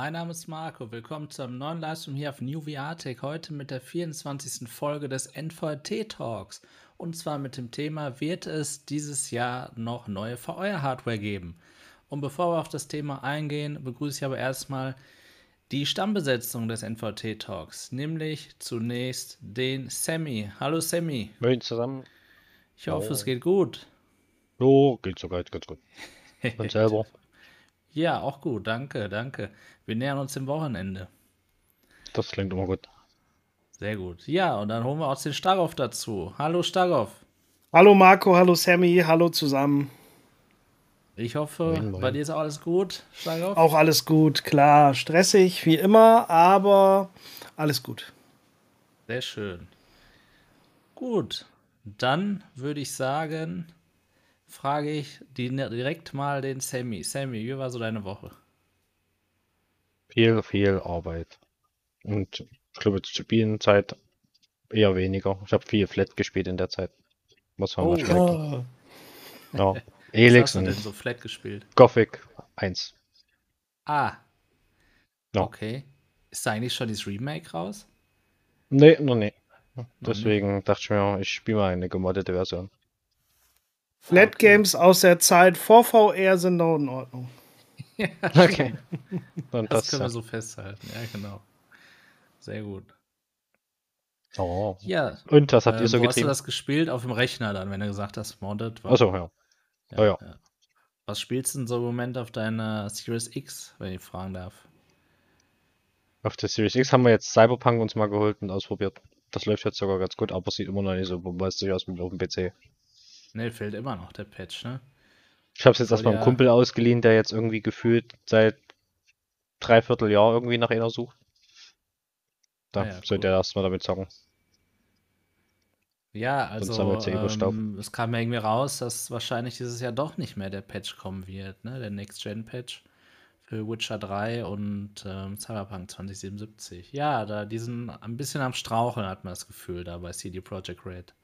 Mein Name ist Marco. Willkommen zu einem neuen Livestream hier auf New VR Tech. Heute mit der 24. Folge des NVT Talks. Und zwar mit dem Thema: Wird es dieses Jahr noch neue VR-Hardware geben? Und bevor wir auf das Thema eingehen, begrüße ich aber erstmal die Stammbesetzung des NVT Talks, nämlich zunächst den Sammy. Hallo Sammy. Moin zusammen. Ich hoffe, oh. es geht gut. Jo, geht sogar ganz gut. Und selber? Ja, auch gut, danke, danke. Wir nähern uns dem Wochenende. Das klingt immer gut. Sehr gut. Ja, und dann holen wir auch den Staroff dazu. Hallo Staroff. Hallo Marco, hallo Sammy, hallo zusammen. Ich hoffe, moin, moin. bei dir ist auch alles gut, Staroff? Auch alles gut, klar. Stressig wie immer, aber alles gut. Sehr schön. Gut, dann würde ich sagen, frage ich direkt mal den Sammy. Sammy, wie war so deine Woche? Viel, viel Arbeit. Und ich glaube, zu Spielenzeit eher weniger. Ich habe viel Flat gespielt in der Zeit. Was haben wir oh. Ja. Elix denn so Flat gespielt? Gothic 1. Ah. Ja. Okay. Ist da eigentlich schon dieses Remake raus? Nee, noch nicht. Deswegen dachte ich mir, ich spiele mal eine gemoddete Version. Flat okay. Games aus der Zeit vor VR sind noch in Ordnung. ja, okay. das, das können wir so festhalten. Ja, genau. Sehr gut. Oh. Ja. Und was habt ihr so ähm, getrieben? Hast du das gespielt auf dem Rechner dann, wenn du gesagt hast, modded? Achso, ja. Ja, ja. ja. Was spielst du denn so im Moment auf deiner Series X, wenn ich fragen darf? Auf der Series X haben wir jetzt Cyberpunk uns mal geholt und ausprobiert. Das läuft jetzt sogar ganz gut, aber sieht immer noch nicht so bombastisch aus mit auf dem PC. Ne, fehlt immer noch der Patch, ne? Ich hab's jetzt erstmal ja... einem Kumpel ausgeliehen, der jetzt irgendwie gefühlt seit dreiviertel Jahr irgendwie nach einer sucht. Da ah ja, sollte er erstmal damit zocken. Ja, also ähm, es kam ja irgendwie raus, dass wahrscheinlich dieses Jahr doch nicht mehr der Patch kommen wird, ne? Der Next-Gen-Patch für Witcher 3 und ähm, Cyberpunk 2077. Ja, da die sind ein bisschen am Straucheln, hat man das Gefühl, da bei CD Projekt Red.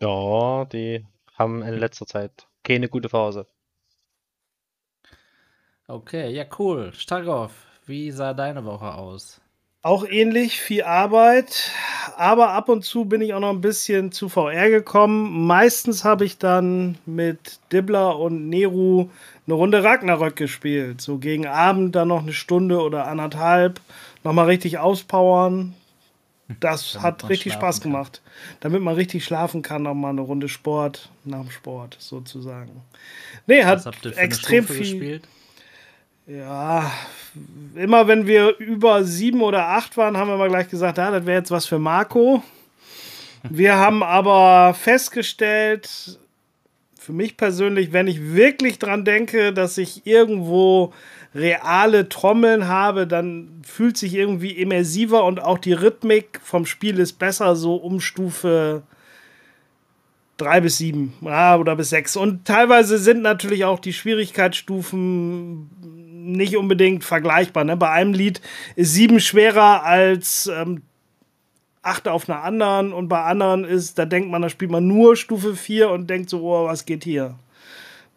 Ja, die haben in letzter Zeit keine gute Phase. Okay, ja, cool. Starkov, wie sah deine Woche aus? Auch ähnlich, viel Arbeit, aber ab und zu bin ich auch noch ein bisschen zu VR gekommen. Meistens habe ich dann mit Dibbler und Neru eine Runde Ragnarök gespielt. So gegen Abend dann noch eine Stunde oder anderthalb. Nochmal richtig auspowern. Das hat richtig Spaß kann. gemacht. Damit man richtig schlafen kann, nochmal eine Runde Sport nach dem Sport sozusagen. Nee, hat extrem viel. Gespielt? Ja, immer wenn wir über sieben oder acht waren, haben wir mal gleich gesagt, ja, das wäre jetzt was für Marco. Wir haben aber festgestellt, für mich persönlich, wenn ich wirklich dran denke, dass ich irgendwo reale Trommeln habe, dann fühlt sich irgendwie immersiver und auch die Rhythmik vom Spiel ist besser, so um Stufe drei bis sieben ja, oder bis sechs. Und teilweise sind natürlich auch die Schwierigkeitsstufen nicht unbedingt vergleichbar. Ne? Bei einem Lied ist sieben schwerer als ähm, acht auf einer anderen und bei anderen ist, da denkt man, da spielt man nur Stufe 4 und denkt so, oh, was geht hier?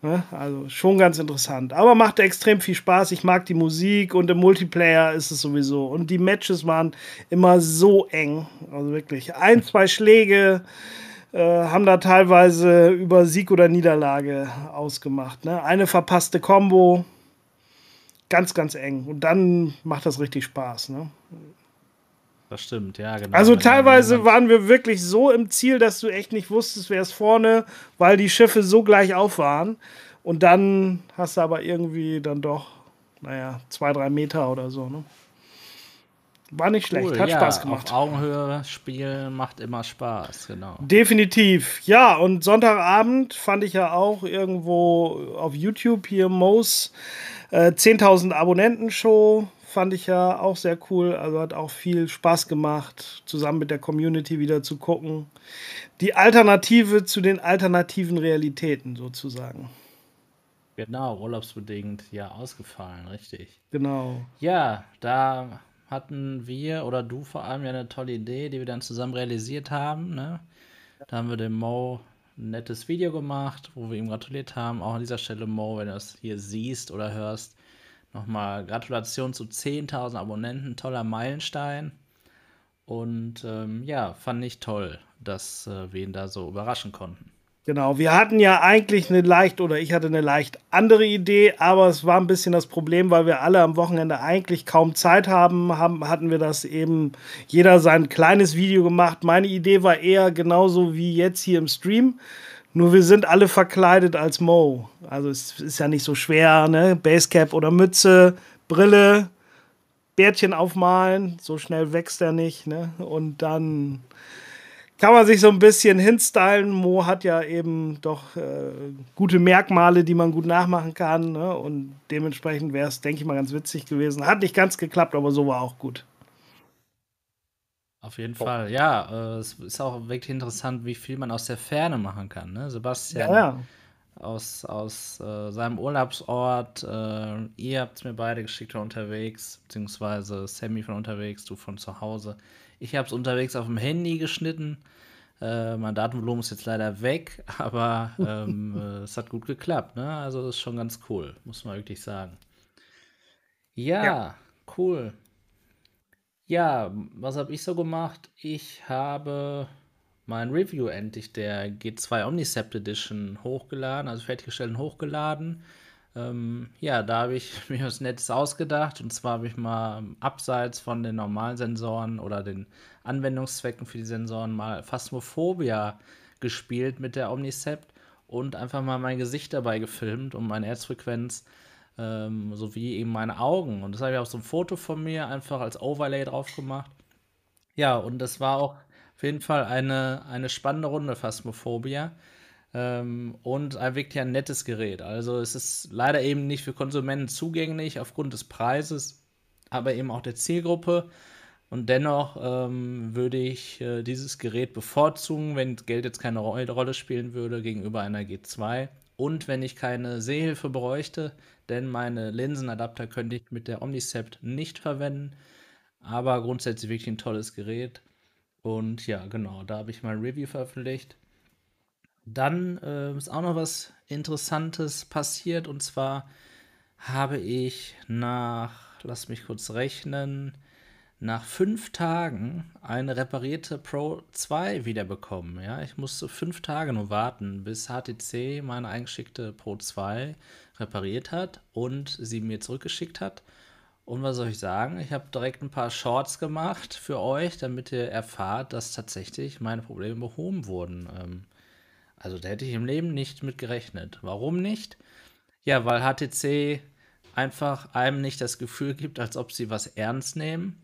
Ne? Also schon ganz interessant. Aber macht extrem viel Spaß. Ich mag die Musik und im Multiplayer ist es sowieso. Und die Matches waren immer so eng. Also wirklich. Ein, zwei Schläge äh, haben da teilweise über Sieg oder Niederlage ausgemacht. Ne? Eine verpasste Combo ganz, ganz eng. Und dann macht das richtig Spaß. Ne? Das stimmt, ja, genau. Also teilweise waren wir wirklich so im Ziel, dass du echt nicht wusstest, wer ist vorne, weil die Schiffe so gleich auf waren. Und dann hast du aber irgendwie dann doch, naja, zwei, drei Meter oder so. Ne? War nicht schlecht, cool, hat ja, Spaß gemacht. Auf Augenhöhe spielen macht immer Spaß, genau. Definitiv, ja. Und Sonntagabend fand ich ja auch irgendwo auf YouTube hier Moos äh, 10.000 Abonnenten-Show fand ich ja auch sehr cool. Also hat auch viel Spaß gemacht, zusammen mit der Community wieder zu gucken. Die Alternative zu den alternativen Realitäten sozusagen. Genau, urlaubsbedingt ja ausgefallen, richtig. Genau. Ja, da hatten wir oder du vor allem ja eine tolle Idee, die wir dann zusammen realisiert haben. Ne? Da haben wir dem Mo ein nettes Video gemacht, wo wir ihm gratuliert haben. Auch an dieser Stelle, Mo, wenn du das hier siehst oder hörst, nochmal Gratulation zu 10.000 Abonnenten, toller Meilenstein. Und ähm, ja, fand ich toll, dass äh, wir ihn da so überraschen konnten. Genau, wir hatten ja eigentlich eine leicht oder ich hatte eine leicht andere Idee, aber es war ein bisschen das Problem, weil wir alle am Wochenende eigentlich kaum Zeit haben, haben hatten wir das eben jeder sein kleines Video gemacht. Meine Idee war eher genauso wie jetzt hier im Stream, nur wir sind alle verkleidet als Mo. Also es ist ja nicht so schwer, ne? Basecap oder Mütze, Brille, Bärtchen aufmalen, so schnell wächst er nicht, ne? Und dann kann man sich so ein bisschen hinstylen. Mo hat ja eben doch äh, gute Merkmale, die man gut nachmachen kann. Ne? Und dementsprechend wäre es, denke ich mal, ganz witzig gewesen. Hat nicht ganz geklappt, aber so war auch gut. Auf jeden oh. Fall, ja. Äh, es ist auch wirklich interessant, wie viel man aus der Ferne machen kann. Ne? Sebastian ja, ja. aus, aus äh, seinem Urlaubsort. Äh, ihr habt es mir beide geschickt von unterwegs, beziehungsweise Sammy von unterwegs, du von zu Hause. Ich habe es unterwegs auf dem Handy geschnitten. Äh, mein Datenvolumen ist jetzt leider weg, aber ähm, äh, es hat gut geklappt. Ne? Also das ist schon ganz cool, muss man wirklich sagen. Ja, ja. cool. Ja, was habe ich so gemacht? Ich habe mein Review endlich der G2 Omnicept Edition hochgeladen, also fertiggestellt und hochgeladen. Ähm, ja, da habe ich mir was Nettes ausgedacht. Und zwar habe ich mal abseits von den normalen Sensoren oder den Anwendungszwecken für die Sensoren mal Phasmophobia gespielt mit der Omnicept und einfach mal mein Gesicht dabei gefilmt und meine Herzfrequenz ähm, sowie eben meine Augen. Und das habe ich auch so ein Foto von mir einfach als Overlay drauf gemacht. Ja, und das war auch auf jeden Fall eine, eine spannende Runde Phasmophobia. Ähm, und ein wirklich ein nettes Gerät. Also es ist leider eben nicht für Konsumenten zugänglich aufgrund des Preises, aber eben auch der Zielgruppe. Und dennoch ähm, würde ich äh, dieses Gerät bevorzugen, wenn Geld jetzt keine Rolle spielen würde gegenüber einer G2 und wenn ich keine Sehhilfe bräuchte, denn meine Linsenadapter könnte ich mit der Omnicept nicht verwenden. Aber grundsätzlich wirklich ein tolles Gerät. Und ja, genau, da habe ich mein Review veröffentlicht. Dann äh, ist auch noch was Interessantes passiert und zwar habe ich nach, lass mich kurz rechnen, nach fünf Tagen eine reparierte Pro 2 wiederbekommen. Ja, ich musste fünf Tage nur warten, bis HTC meine eingeschickte Pro 2 repariert hat und sie mir zurückgeschickt hat. Und was soll ich sagen? Ich habe direkt ein paar Shorts gemacht für euch, damit ihr erfahrt, dass tatsächlich meine Probleme behoben wurden. Ähm, also da hätte ich im Leben nicht mit gerechnet. Warum nicht? Ja, weil HTC einfach einem nicht das Gefühl gibt, als ob sie was ernst nehmen.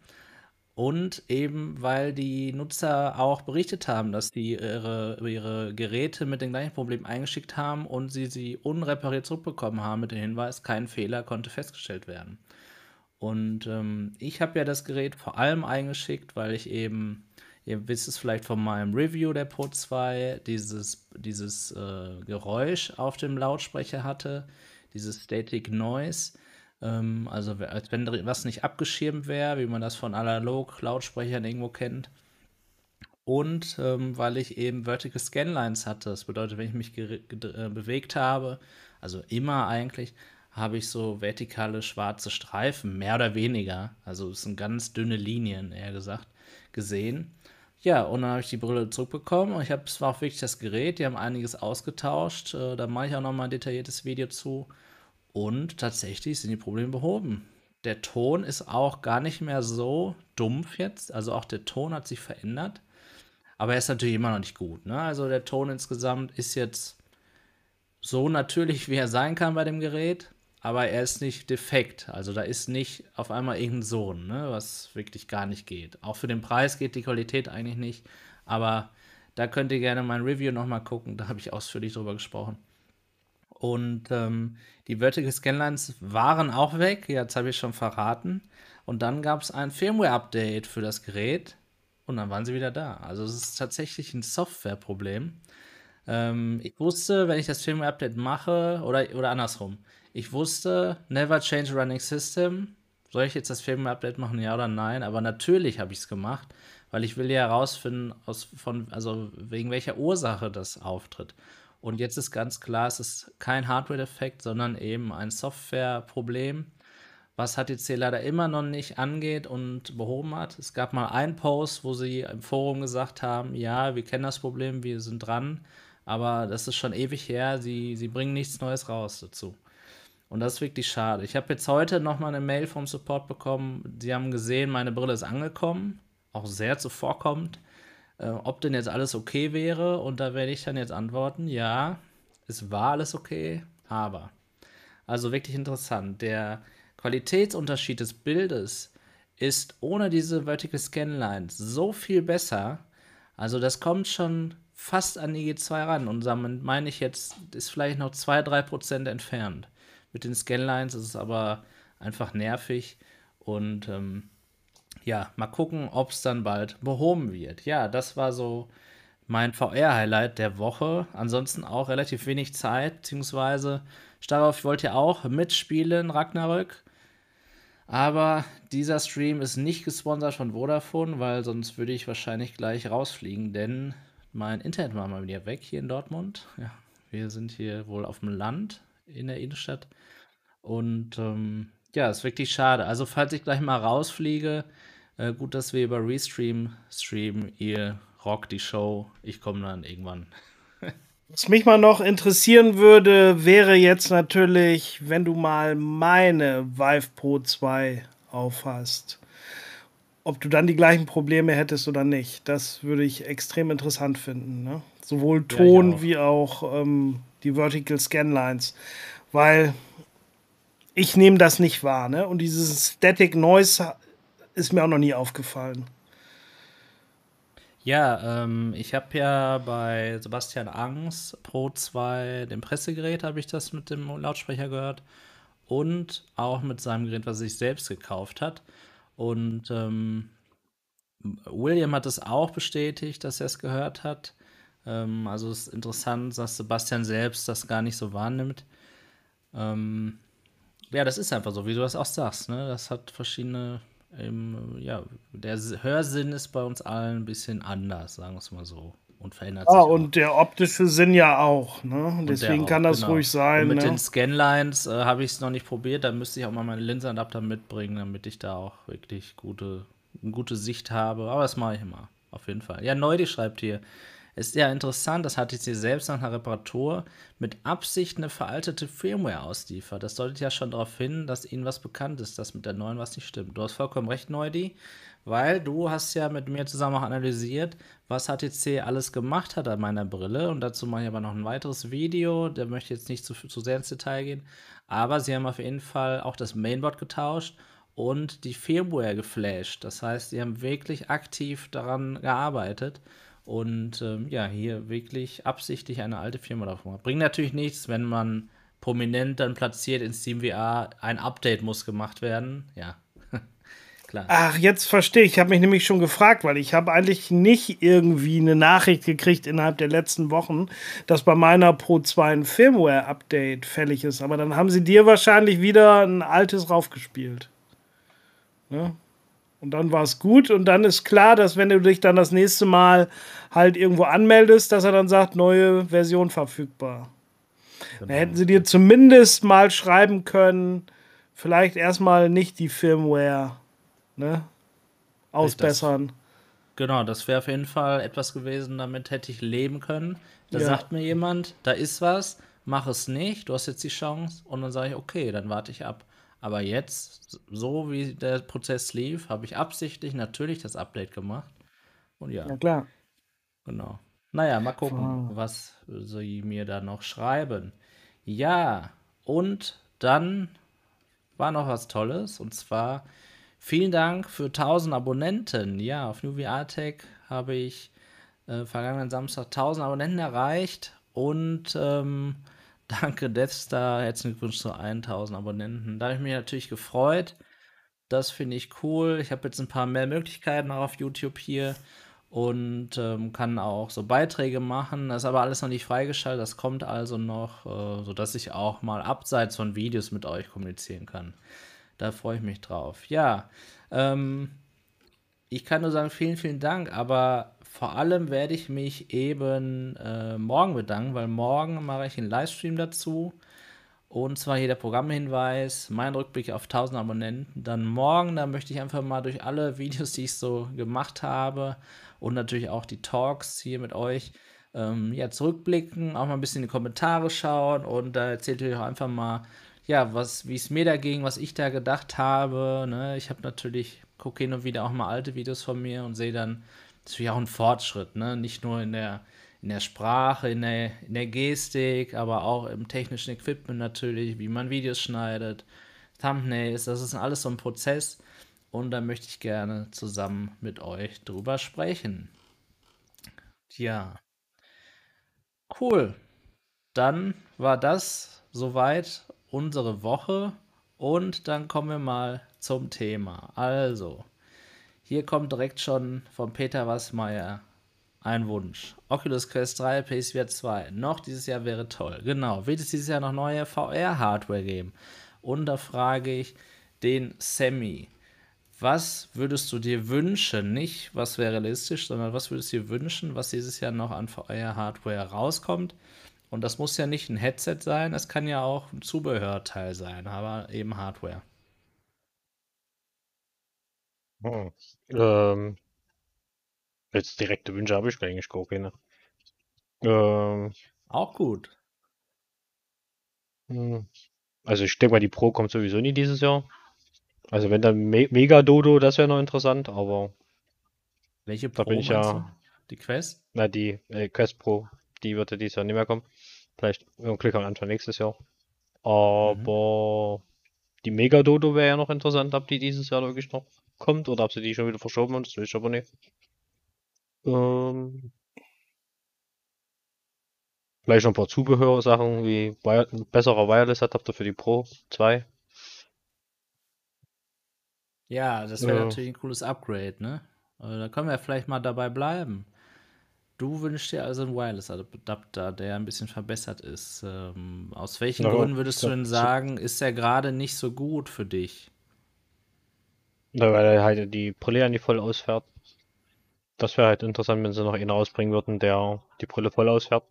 Und eben, weil die Nutzer auch berichtet haben, dass die ihre, ihre Geräte mit den gleichen Problemen eingeschickt haben und sie sie unrepariert zurückbekommen haben mit dem Hinweis, kein Fehler konnte festgestellt werden. Und ähm, ich habe ja das Gerät vor allem eingeschickt, weil ich eben Ihr wisst es vielleicht von meinem Review der Pro 2, dieses, dieses äh, Geräusch auf dem Lautsprecher hatte, dieses Static Noise. Ähm, also als wenn was nicht abgeschirmt wäre, wie man das von Analog-Lautsprechern irgendwo kennt. Und ähm, weil ich eben Vertical Scanlines hatte. Das bedeutet, wenn ich mich äh, bewegt habe, also immer eigentlich, habe ich so vertikale schwarze Streifen, mehr oder weniger. Also es sind ganz dünne Linien, eher gesagt, gesehen. Ja, und dann habe ich die Brille zurückbekommen und ich habe, es war auch wirklich das Gerät, die haben einiges ausgetauscht. Äh, da mache ich auch nochmal ein detailliertes Video zu. Und tatsächlich sind die Probleme behoben. Der Ton ist auch gar nicht mehr so dumpf jetzt. Also auch der Ton hat sich verändert. Aber er ist natürlich immer noch nicht gut. Ne? Also der Ton insgesamt ist jetzt so natürlich, wie er sein kann bei dem Gerät aber er ist nicht defekt. Also da ist nicht auf einmal irgendein Sohn, ne, was wirklich gar nicht geht. Auch für den Preis geht die Qualität eigentlich nicht, aber da könnt ihr gerne mein Review nochmal gucken, da habe ich ausführlich drüber gesprochen. Und ähm, die Vertical Scanlines waren auch weg, jetzt habe ich schon verraten. Und dann gab es ein Firmware-Update für das Gerät und dann waren sie wieder da. Also es ist tatsächlich ein Softwareproblem. Ähm, ich wusste, wenn ich das Firmware-Update mache, oder, oder andersrum, ich wusste, never change running system. Soll ich jetzt das Firmware-Update machen, ja oder nein? Aber natürlich habe ich es gemacht, weil ich will ja herausfinden, aus, von, also wegen welcher Ursache das auftritt. Und jetzt ist ganz klar, es ist kein Hardware-Defekt, sondern eben ein Software-Problem. was HTC leider immer noch nicht angeht und behoben hat. Es gab mal einen Post, wo sie im Forum gesagt haben, ja, wir kennen das Problem, wir sind dran, aber das ist schon ewig her, sie, sie bringen nichts Neues raus dazu. Und das ist wirklich schade. Ich habe jetzt heute nochmal eine Mail vom Support bekommen. Sie haben gesehen, meine Brille ist angekommen, auch sehr zuvorkommend. Äh, ob denn jetzt alles okay wäre. Und da werde ich dann jetzt antworten, ja, es war alles okay, aber. Also wirklich interessant. Der Qualitätsunterschied des Bildes ist ohne diese Vertical Scan Lines so viel besser. Also das kommt schon fast an die G2 ran. Und damit meine ich jetzt, ist vielleicht noch 2-3% entfernt. Mit den Scanlines ist es aber einfach nervig. Und ähm, ja, mal gucken, ob es dann bald behoben wird. Ja, das war so mein VR-Highlight der Woche. Ansonsten auch relativ wenig Zeit, beziehungsweise darauf wollt ihr auch mitspielen, Ragnarök. Aber dieser Stream ist nicht gesponsert von Vodafone, weil sonst würde ich wahrscheinlich gleich rausfliegen, denn mein Internet war mal wieder weg hier in Dortmund. Ja, wir sind hier wohl auf dem Land in der Innenstadt. Und ähm, ja, ist wirklich schade. Also, falls ich gleich mal rausfliege, äh, gut, dass wir über Restream streamen. Ihr rockt die Show. Ich komme dann irgendwann. Was mich mal noch interessieren würde, wäre jetzt natürlich, wenn du mal meine Vive Pro 2 aufhast. Ob du dann die gleichen Probleme hättest oder nicht. Das würde ich extrem interessant finden. Ne? Sowohl Ton ja, auch. wie auch ähm, die Vertical Scanlines. Weil ich nehme das nicht wahr. Ne? Und dieses Static Noise ist mir auch noch nie aufgefallen. Ja, ähm, ich habe ja bei Sebastian Angs Pro 2, dem Pressegerät, habe ich das mit dem Lautsprecher gehört. Und auch mit seinem Gerät, was er sich selbst gekauft hat. Und ähm, William hat es auch bestätigt, dass er es gehört hat. Ähm, also es ist interessant, dass Sebastian selbst das gar nicht so wahrnimmt. Ähm, ja, das ist einfach so, wie du das auch sagst. Ne? Das hat verschiedene ähm, ja, der Hörsinn ist bei uns allen ein bisschen anders, sagen wir es mal so. Und verändert ah, sich. Ah, und der optische Sinn ja auch. Ne? Deswegen auch, kann das genau. ruhig sein. Und mit ne? den Scanlines äh, habe ich es noch nicht probiert. Da müsste ich auch mal meine Linsenadapter mitbringen, damit ich da auch wirklich gute, eine gute Sicht habe. Aber das mache ich immer. Auf jeden Fall. Ja, Neudi schreibt hier. Ist ja interessant, dass HTC selbst nach einer Reparatur mit Absicht eine veraltete Firmware ausliefert. Das deutet ja schon darauf hin, dass ihnen was bekannt ist, dass mit der neuen was nicht stimmt. Du hast vollkommen recht, Neudi, weil du hast ja mit mir zusammen auch analysiert, was HTC alles gemacht hat an meiner Brille. Und dazu mache ich aber noch ein weiteres Video. Der möchte jetzt nicht zu, zu sehr ins Detail gehen. Aber sie haben auf jeden Fall auch das Mainboard getauscht und die Firmware geflasht. Das heißt, sie haben wirklich aktiv daran gearbeitet und ähm, ja, hier wirklich absichtlich eine alte Firma davon. Bringt natürlich nichts, wenn man prominent dann platziert in SteamVR, ein Update muss gemacht werden. Ja, klar. Ach, jetzt verstehe ich. Ich habe mich nämlich schon gefragt, weil ich habe eigentlich nicht irgendwie eine Nachricht gekriegt innerhalb der letzten Wochen, dass bei meiner Pro 2 ein Firmware-Update fällig ist. Aber dann haben sie dir wahrscheinlich wieder ein altes raufgespielt. Ne? Und dann war es gut und dann ist klar, dass wenn du dich dann das nächste Mal halt irgendwo anmeldest, dass er dann sagt, neue Version verfügbar. Genau. Dann hätten sie dir zumindest mal schreiben können, vielleicht erstmal nicht die Firmware ne, ausbessern. Das, genau, das wäre auf jeden Fall etwas gewesen, damit hätte ich leben können. Da ja. sagt mir jemand, da ist was, mach es nicht, du hast jetzt die Chance und dann sage ich, okay, dann warte ich ab. Aber jetzt, so wie der Prozess lief, habe ich absichtlich natürlich das Update gemacht. Und ja. Ja, klar. Genau. Naja, mal gucken, oh. was sie mir da noch schreiben. Ja, und dann war noch was Tolles. Und zwar vielen Dank für 1000 Abonnenten. Ja, auf New Tech habe ich äh, vergangenen Samstag 1000 Abonnenten erreicht. Und ähm, Danke, Deathstar. Herzlichen Glückwunsch zu 1000 Abonnenten. Da habe ich mich natürlich gefreut. Das finde ich cool. Ich habe jetzt ein paar mehr Möglichkeiten auch auf YouTube hier und ähm, kann auch so Beiträge machen. Das ist aber alles noch nicht freigeschaltet. Das kommt also noch, äh, sodass ich auch mal abseits von Videos mit euch kommunizieren kann. Da freue ich mich drauf. Ja, ähm, ich kann nur sagen, vielen, vielen Dank, aber vor allem werde ich mich eben äh, morgen bedanken, weil morgen mache ich einen Livestream dazu. Und zwar hier der Programmhinweis, mein Rückblick auf 1000 Abonnenten. Dann morgen, da möchte ich einfach mal durch alle Videos, die ich so gemacht habe und natürlich auch die Talks hier mit euch, ähm, ja, zurückblicken, auch mal ein bisschen in die Kommentare schauen und da erzählt ihr euch auch einfach mal, ja, was, wie es mir da ging, was ich da gedacht habe. Ne? Ich habe natürlich, gucke hin und wieder auch mal alte Videos von mir und sehe dann natürlich auch einen Fortschritt, ne? Nicht nur in der, in der Sprache, in der, in der Gestik, aber auch im technischen Equipment natürlich, wie man Videos schneidet, Thumbnails, das ist alles so ein Prozess und da möchte ich gerne zusammen mit euch drüber sprechen. Ja. Cool. Dann war das soweit unsere Woche und dann kommen wir mal zum Thema. Also, hier kommt direkt schon von Peter Wassmeier ein Wunsch. Oculus Quest 3, PSVR 2. Noch dieses Jahr wäre toll. Genau. Wird es dieses Jahr noch neue VR-Hardware geben? Und da frage ich den Sammy. Was würdest du dir wünschen? Nicht, was wäre realistisch, sondern was würdest du dir wünschen, was dieses Jahr noch an VR-Hardware rauskommt? Und das muss ja nicht ein Headset sein, es kann ja auch ein Zubehörteil sein, aber eben Hardware. Hm. Ähm, jetzt direkte Wünsche habe ich eigentlich gar keine. Ähm, auch gut. Hm. Also ich denke mal, die Pro kommt sowieso nie dieses Jahr. Also wenn dann Me Mega Dodo, das wäre noch interessant, aber welche Pro da bin ich ja du? Die Quest? Na, die äh, Quest Pro, die wird ja dieses Jahr nicht mehr kommen. Vielleicht wir Glück am Anfang nächstes Jahr. Aber mhm. Die Mega Dodo wäre ja noch interessant, ob die dieses Jahr wirklich noch kommt oder ob sie die schon wieder verschoben haben, das will ich aber nicht. Ähm, vielleicht noch ein paar Zubehörsachen wie Wire besserer Wireless-Adapter für die Pro 2. Ja, das wäre ja. natürlich ein cooles Upgrade, ne? Also, da können wir vielleicht mal dabei bleiben. Du wünschst dir also einen Wireless-Adapter, der ein bisschen verbessert ist. Ähm, aus welchen ja, Gründen würdest du denn sagen, ist er gerade nicht so gut für dich? Ja, weil er halt die Brille ja nicht voll ausfährt. Das wäre halt interessant, wenn sie noch einen rausbringen würden, der die Brille voll ausfährt.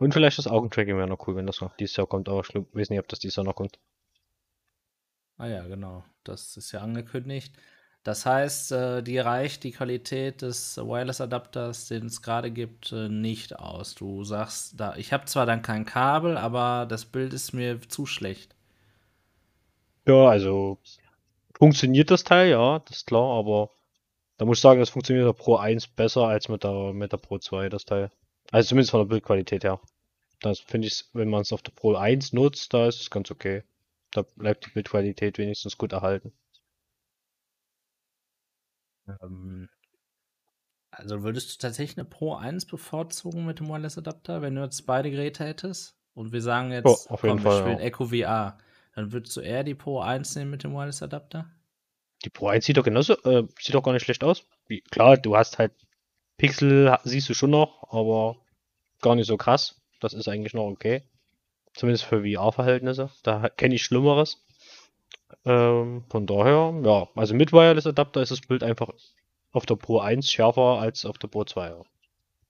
Und vielleicht das Augentracking wäre noch cool, wenn das noch dieses Jahr kommt, aber ich weiß nicht, ob das dieses Jahr noch kommt. Ah ja, genau. Das ist ja angekündigt. Das heißt, äh, die reicht die Qualität des Wireless-Adapters, den es gerade gibt, äh, nicht aus. Du sagst, da, ich habe zwar dann kein Kabel, aber das Bild ist mir zu schlecht. Ja, also funktioniert das Teil, ja, das ist klar, aber da muss ich sagen, das funktioniert mit der Pro 1 besser als mit der, mit der Pro 2, das Teil. Also zumindest von der Bildqualität her. Das finde ich, wenn man es auf der Pro 1 nutzt, da ist es ganz okay. Da bleibt die Bildqualität wenigstens gut erhalten. Ähm, also würdest du tatsächlich eine Pro 1 bevorzugen mit dem Wireless Adapter, wenn du jetzt beide Geräte hättest? Und wir sagen jetzt, oh, auf jeden komm, Fall, ich will ja. Echo VR. Dann würdest du eher die Pro 1 nehmen mit dem Wireless Adapter? Die Pro 1 sieht doch genauso, äh, sieht doch gar nicht schlecht aus. Wie, klar, du hast halt Pixel, siehst du schon noch, aber gar nicht so krass. Das ist eigentlich noch okay. Zumindest für VR-Verhältnisse. Da kenne ich Schlimmeres. Ähm, von daher, ja, also mit Wireless-Adapter ist das Bild einfach auf der Pro 1 schärfer als auf der Pro 2. Ja.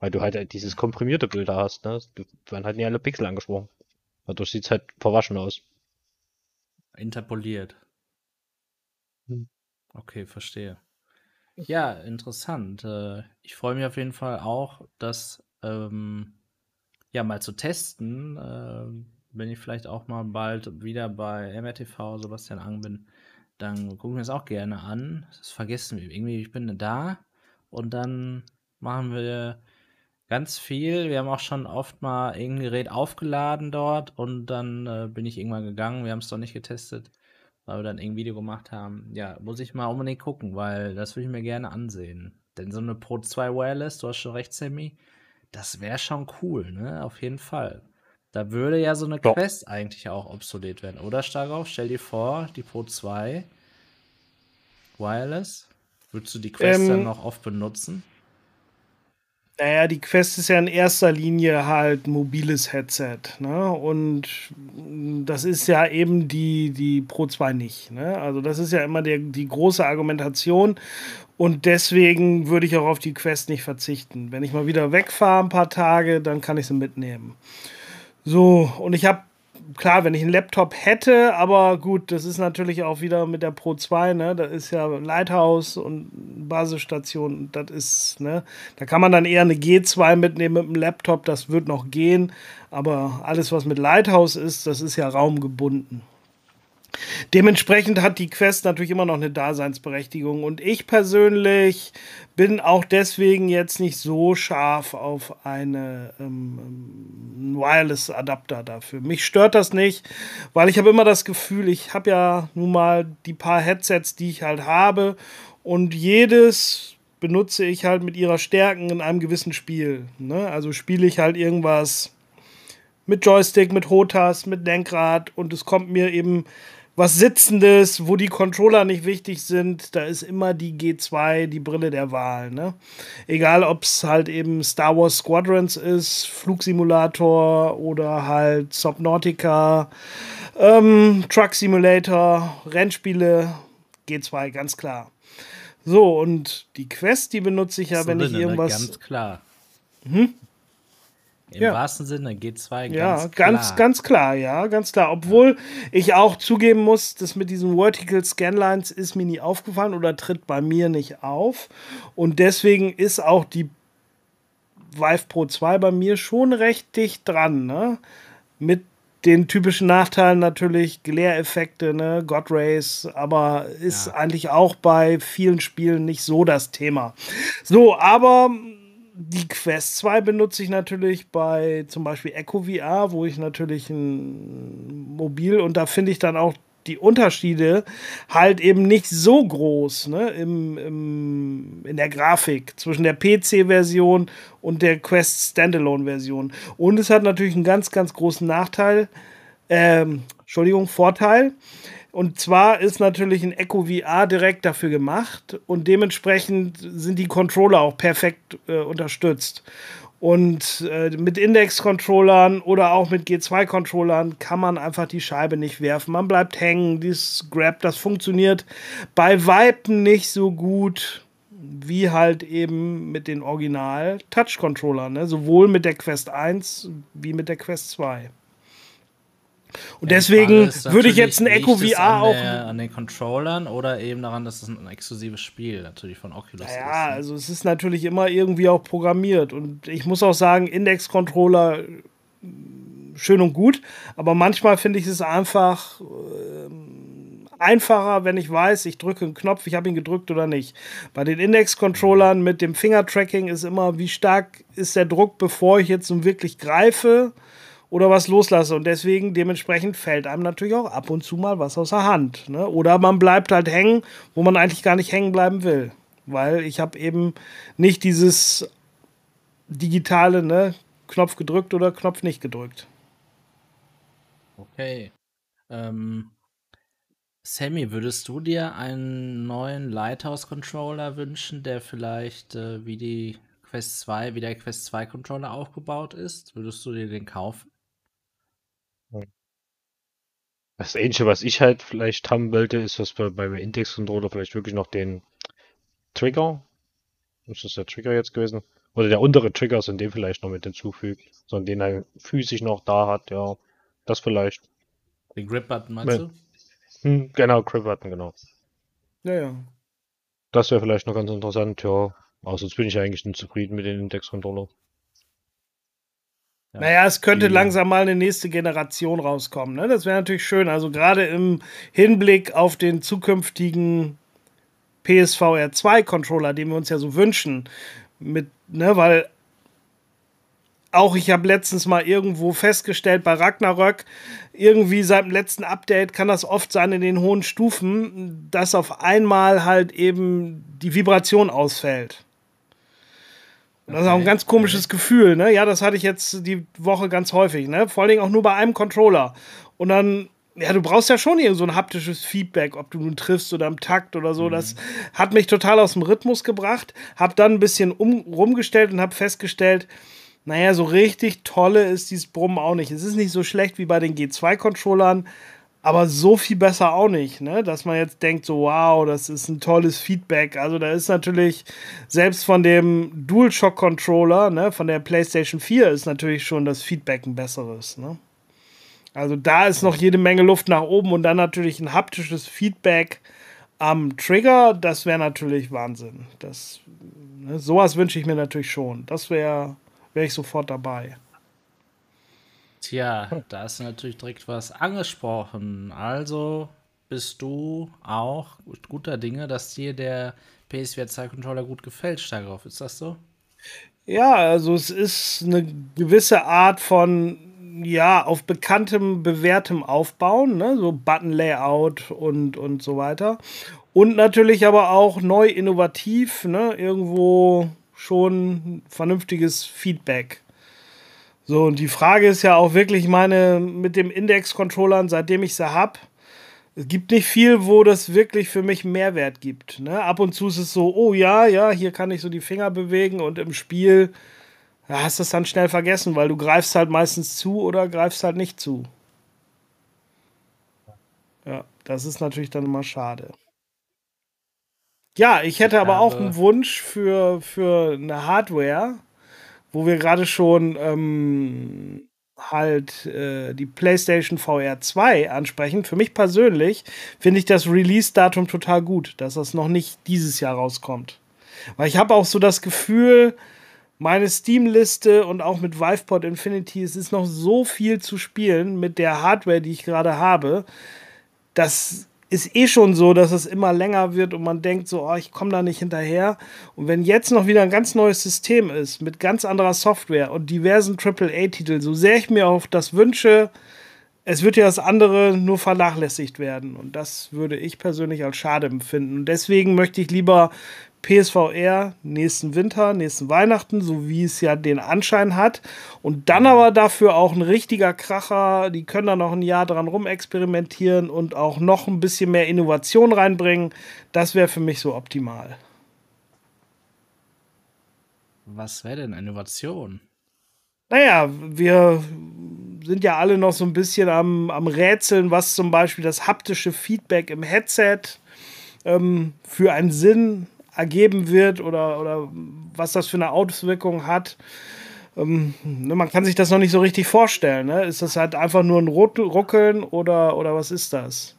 Weil du halt dieses komprimierte Bild da hast, ne? Du werden halt nicht alle Pixel angesprochen. Dadurch sieht es halt verwaschen aus. Interpoliert. Hm. Okay, verstehe. Ja, interessant. Äh, ich freue mich auf jeden Fall auch, das ähm, ja mal zu testen. Wenn ich vielleicht auch mal bald wieder bei MRTV Sebastian Ang bin, dann gucken wir es auch gerne an. Das vergessen wir irgendwie. Ich bin da und dann machen wir ganz viel. Wir haben auch schon oft mal irgendein Gerät aufgeladen dort und dann äh, bin ich irgendwann gegangen. Wir haben es doch nicht getestet, weil wir dann irgendein Video gemacht haben. Ja, muss ich mal unbedingt gucken, weil das würde ich mir gerne ansehen. Denn so eine Pro 2 Wireless, du hast schon recht, Sammy, das wäre schon cool, ne? Auf jeden Fall. Da würde ja so eine ja. Quest eigentlich auch obsolet werden, oder Stargauf? Stell dir vor, die Pro 2 Wireless. Würdest du die Quest ähm, dann noch oft benutzen? Naja, die Quest ist ja in erster Linie halt mobiles Headset. Ne? Und das ist ja eben die, die Pro 2 nicht. Ne? Also, das ist ja immer der, die große Argumentation. Und deswegen würde ich auch auf die Quest nicht verzichten. Wenn ich mal wieder wegfahre ein paar Tage, dann kann ich sie mitnehmen. So, und ich habe klar, wenn ich einen Laptop hätte, aber gut, das ist natürlich auch wieder mit der Pro 2, ne? Da ist ja Lighthouse und Basisstation, das ist, ne? Da kann man dann eher eine G2 mitnehmen mit dem Laptop, das wird noch gehen, aber alles, was mit Lighthouse ist, das ist ja raumgebunden. Dementsprechend hat die Quest natürlich immer noch eine Daseinsberechtigung. Und ich persönlich bin auch deswegen jetzt nicht so scharf auf eine ähm, Wireless-Adapter dafür. Mich stört das nicht, weil ich habe immer das Gefühl, ich habe ja nun mal die paar Headsets, die ich halt habe. Und jedes benutze ich halt mit ihrer Stärken in einem gewissen Spiel. Ne? Also spiele ich halt irgendwas mit Joystick, mit Hotas, mit Lenkrad und es kommt mir eben was Sitzendes, wo die Controller nicht wichtig sind, da ist immer die G2 die Brille der Wahl. Ne? Egal, ob es halt eben Star Wars Squadrons ist, Flugsimulator oder halt Subnautica, ähm, Truck Simulator, Rennspiele, G2, ganz klar. So, und die Quest, die benutze ich ja, wenn ich ne? irgendwas. Ganz klar. Hm? Im ja. wahrsten Sinne, G2 ganz ja, klar. ganz, ganz klar, ja, ganz klar. Obwohl ich auch zugeben muss, das mit diesen Vertical Scanlines ist mir nie aufgefallen oder tritt bei mir nicht auf. Und deswegen ist auch die Vive Pro 2 bei mir schon recht dicht dran, ne? Mit den typischen Nachteilen natürlich, Glare-Effekte, ne, God Race, aber ist ja. eigentlich auch bei vielen Spielen nicht so das Thema. So, aber die Quest 2 benutze ich natürlich bei zum Beispiel Echo VR, wo ich natürlich ein Mobil und da finde ich dann auch die Unterschiede halt eben nicht so groß ne, im, im, in der Grafik zwischen der PC-Version und der Quest Standalone-Version. Und es hat natürlich einen ganz, ganz großen Nachteil, ähm, Entschuldigung, Vorteil. Und zwar ist natürlich ein Echo VR direkt dafür gemacht und dementsprechend sind die Controller auch perfekt äh, unterstützt. Und äh, mit Index-Controllern oder auch mit G2-Controllern kann man einfach die Scheibe nicht werfen. Man bleibt hängen. Dieses Grab, das funktioniert bei Weitem nicht so gut wie halt eben mit den Original-Touch-Controllern. Ne? Sowohl mit der Quest 1 wie mit der Quest 2. Und deswegen würde ich jetzt ein Echo VR auch. Der, an den Controllern oder eben daran, dass es ein exklusives Spiel natürlich von Oculus naja, ist. Ja, ne? also es ist natürlich immer irgendwie auch programmiert. Und ich muss auch sagen, Index-Controller schön und gut, aber manchmal finde ich es einfach. Äh, einfacher, wenn ich weiß, ich drücke einen Knopf, ich habe ihn gedrückt oder nicht. Bei den Index-Controllern mit dem Finger-Tracking ist immer, wie stark ist der Druck, bevor ich jetzt nun wirklich greife oder was loslasse. Und deswegen, dementsprechend fällt einem natürlich auch ab und zu mal was aus der Hand. Ne? Oder man bleibt halt hängen, wo man eigentlich gar nicht hängen bleiben will. Weil ich habe eben nicht dieses digitale, ne, Knopf gedrückt oder Knopf nicht gedrückt. Okay. Ähm, Sammy, würdest du dir einen neuen Lighthouse-Controller wünschen, der vielleicht äh, wie die Quest 2, wie der Quest 2 Controller aufgebaut ist? Würdest du dir den kaufen? Das Einzige, was ich halt vielleicht haben wollte, ist, dass wir beim Index-Controller vielleicht wirklich noch den Trigger, ist das der Trigger jetzt gewesen? Oder der untere Trigger sind den vielleicht noch mit hinzufügt, sondern den er physisch noch da hat, ja. Das vielleicht. Den Grip-Button meinst du? Hm, genau, Grip-Button, genau. Ja, ja. Das wäre vielleicht noch ganz interessant, ja. Aber sonst bin ich eigentlich nicht zufrieden mit dem Index-Controller. Ja. Naja, es könnte langsam mal eine nächste Generation rauskommen. Ne? Das wäre natürlich schön. Also gerade im Hinblick auf den zukünftigen PSVR 2 Controller, den wir uns ja so wünschen, mit, ne, weil auch ich habe letztens mal irgendwo festgestellt bei Ragnarök, irgendwie seit dem letzten Update kann das oft sein in den hohen Stufen, dass auf einmal halt eben die Vibration ausfällt. Das ist auch ein ganz komisches Gefühl, ne? Ja, das hatte ich jetzt die Woche ganz häufig, ne? Vor allen Dingen auch nur bei einem Controller. Und dann, ja, du brauchst ja schon irgend so ein haptisches Feedback, ob du nun triffst oder im Takt oder so. Mhm. Das hat mich total aus dem Rhythmus gebracht. Hab dann ein bisschen um, rumgestellt und hab festgestellt, naja, so richtig tolle ist dieses Brummen auch nicht. Es ist nicht so schlecht wie bei den G2-Controllern, aber so viel besser auch nicht, ne? dass man jetzt denkt, so wow, das ist ein tolles Feedback. Also da ist natürlich, selbst von dem DualShock-Controller, ne, von der PlayStation 4 ist natürlich schon das Feedback ein besseres. Ne? Also da ist noch jede Menge Luft nach oben und dann natürlich ein haptisches Feedback am Trigger. Das wäre natürlich Wahnsinn. Das, ne, sowas wünsche ich mir natürlich schon. Das wäre wär ich sofort dabei. Tja, da ist natürlich direkt was angesprochen. Also bist du auch guter Dinge, dass dir der PSVR 2 Controller gut gefällt, Starkov. Ist das so? Ja, also es ist eine gewisse Art von ja, auf bekanntem, bewährtem Aufbauen, ne? so Button-Layout und, und so weiter. Und natürlich aber auch neu innovativ, ne? irgendwo schon vernünftiges Feedback. So, und die Frage ist ja auch wirklich meine mit dem Index-Controllern, seitdem ich sie habe, es gibt nicht viel, wo das wirklich für mich Mehrwert gibt. Ne? Ab und zu ist es so, oh ja, ja, hier kann ich so die Finger bewegen und im Spiel ja, hast du es dann schnell vergessen, weil du greifst halt meistens zu oder greifst halt nicht zu. Ja, das ist natürlich dann immer schade. Ja, ich hätte aber auch einen Wunsch für, für eine Hardware, wo wir gerade schon ähm, halt äh, die PlayStation VR 2 ansprechen. Für mich persönlich finde ich das Release-Datum total gut, dass das noch nicht dieses Jahr rauskommt. Weil ich habe auch so das Gefühl, meine Steam-Liste und auch mit Vivepod Infinity, es ist noch so viel zu spielen mit der Hardware, die ich gerade habe. Das ist eh schon so, dass es immer länger wird und man denkt so, oh, ich komme da nicht hinterher. Und wenn jetzt noch wieder ein ganz neues System ist, mit ganz anderer Software und diversen AAA-Titeln, so sehr ich mir auch das wünsche, es wird ja das andere nur vernachlässigt werden. Und das würde ich persönlich als schade empfinden. Und deswegen möchte ich lieber PSVR nächsten Winter, nächsten Weihnachten, so wie es ja den Anschein hat. Und dann aber dafür auch ein richtiger Kracher. Die können da noch ein Jahr dran rumexperimentieren und auch noch ein bisschen mehr Innovation reinbringen. Das wäre für mich so optimal. Was wäre denn Innovation? Naja, wir sind ja alle noch so ein bisschen am, am Rätseln, was zum Beispiel das haptische Feedback im Headset ähm, für einen Sinn ergeben wird oder, oder was das für eine Auswirkung hat. Ähm, ne, man kann sich das noch nicht so richtig vorstellen. Ne? Ist das halt einfach nur ein Ruckeln oder, oder was ist das?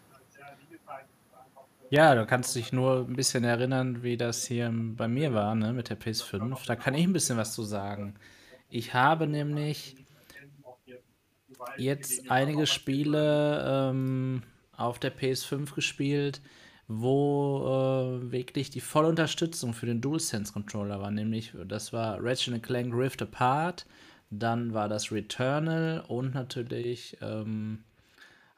Ja, du kannst dich nur ein bisschen erinnern, wie das hier bei mir war, ne, mit der PS5. Da kann ich ein bisschen was zu sagen. Ich habe nämlich jetzt einige Spiele ähm, auf der PS5 gespielt, wo äh, wirklich die volle Unterstützung für den DualSense Controller war. Nämlich, das war Ratchet Clank Rift Apart, dann war das Returnal und natürlich, ähm,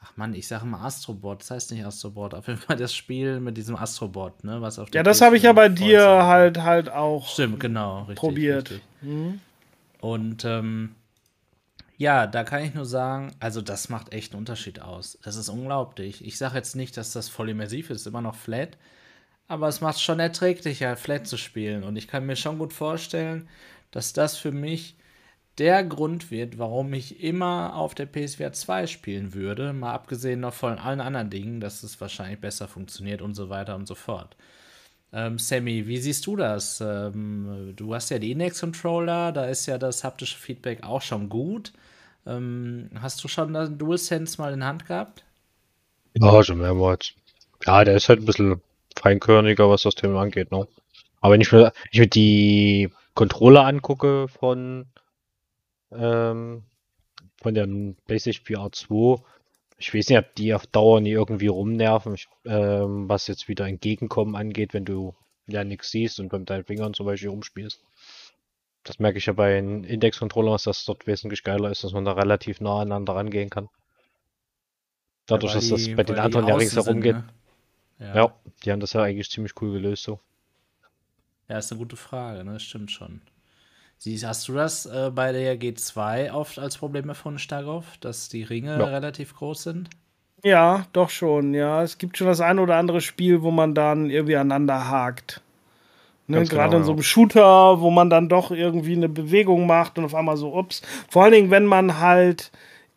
ach man, ich sage mal Astrobot, das heißt nicht Astrobot, auf jeden Fall das Spiel mit diesem Astrobot, ne, was auf Ja, das habe ich ja bei dir halt halt auch Stimmt, genau, richtig, probiert. Richtig. Mhm. Und ähm, ja, da kann ich nur sagen, also das macht echt einen Unterschied aus. Das ist unglaublich. Ich sage jetzt nicht, dass das voll immersiv ist, immer noch flat, aber es macht schon erträglicher, flat zu spielen. Und ich kann mir schon gut vorstellen, dass das für mich der Grund wird, warum ich immer auf der PSVR 2 spielen würde, mal abgesehen noch von allen anderen Dingen, dass es wahrscheinlich besser funktioniert und so weiter und so fort. Ähm, Sammy, wie siehst du das? Ähm, du hast ja die Index-Controller, da ist ja das haptische Feedback auch schon gut. Ähm, hast du schon den DualSense mal in Hand gehabt? Ja, schon mehrmals. Ja, der ist halt ein bisschen feinkörniger, was das Thema angeht, ne? Aber wenn ich mir, ich mir die Controller angucke von, ähm, von der PlayStation VR 2, ich weiß nicht, ob die auf Dauer nie irgendwie rumnerven, ich, ähm, was jetzt wieder Entgegenkommen angeht, wenn du ja nichts siehst und mit deinen Fingern zum Beispiel rumspielst. Das merke ich ja bei den Index-Controllern, dass das dort wesentlich geiler ist, dass man da relativ nah aneinander rangehen kann. Dadurch, ja, dass das bei den anderen ja ringsherum geht. Ne? Ja. ja. die haben das ja eigentlich ziemlich cool gelöst so. Ja, ist eine gute Frage, ne? Das stimmt schon. Siehst, hast du das äh, bei der G2 oft als Problem erfunden, Starkov, dass die Ringe ja. relativ groß sind? Ja, doch schon, ja. Es gibt schon das ein oder andere Spiel, wo man dann irgendwie aneinander hakt. Ne, Gerade genau, in so einem Shooter, wo man dann doch irgendwie eine Bewegung macht und auf einmal so, ups. Vor allen Dingen, wenn man halt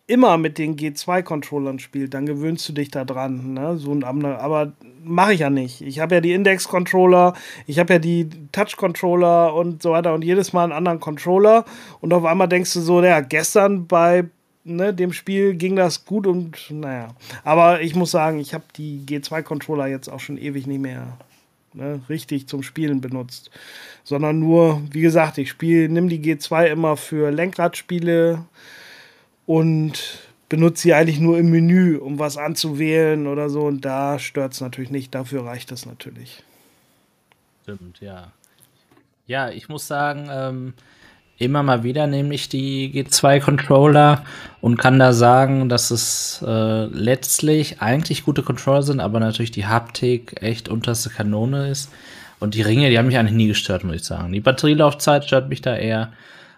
immer mit den G2-Controllern spielt, dann gewöhnst du dich da dran. Ne? So aber mache ich ja nicht. Ich habe ja die Index-Controller, ich habe ja die Touch-Controller und so weiter und jedes Mal einen anderen Controller. Und auf einmal denkst du so, ja, gestern bei ne, dem Spiel ging das gut und naja. Aber ich muss sagen, ich habe die G2-Controller jetzt auch schon ewig nicht mehr ne, richtig zum Spielen benutzt. Sondern nur, wie gesagt, ich spiele, nimm die G2 immer für Lenkradspiele und benutze sie eigentlich nur im Menü, um was anzuwählen oder so. Und da stört es natürlich nicht. Dafür reicht das natürlich. Stimmt, ja. Ja, ich muss sagen, ähm, immer mal wieder nehme ich die G2-Controller und kann da sagen, dass es äh, letztlich eigentlich gute Controller sind, aber natürlich die Haptik echt unterste Kanone ist. Und die Ringe, die haben mich eigentlich nie gestört, muss ich sagen. Die Batterielaufzeit stört mich da eher.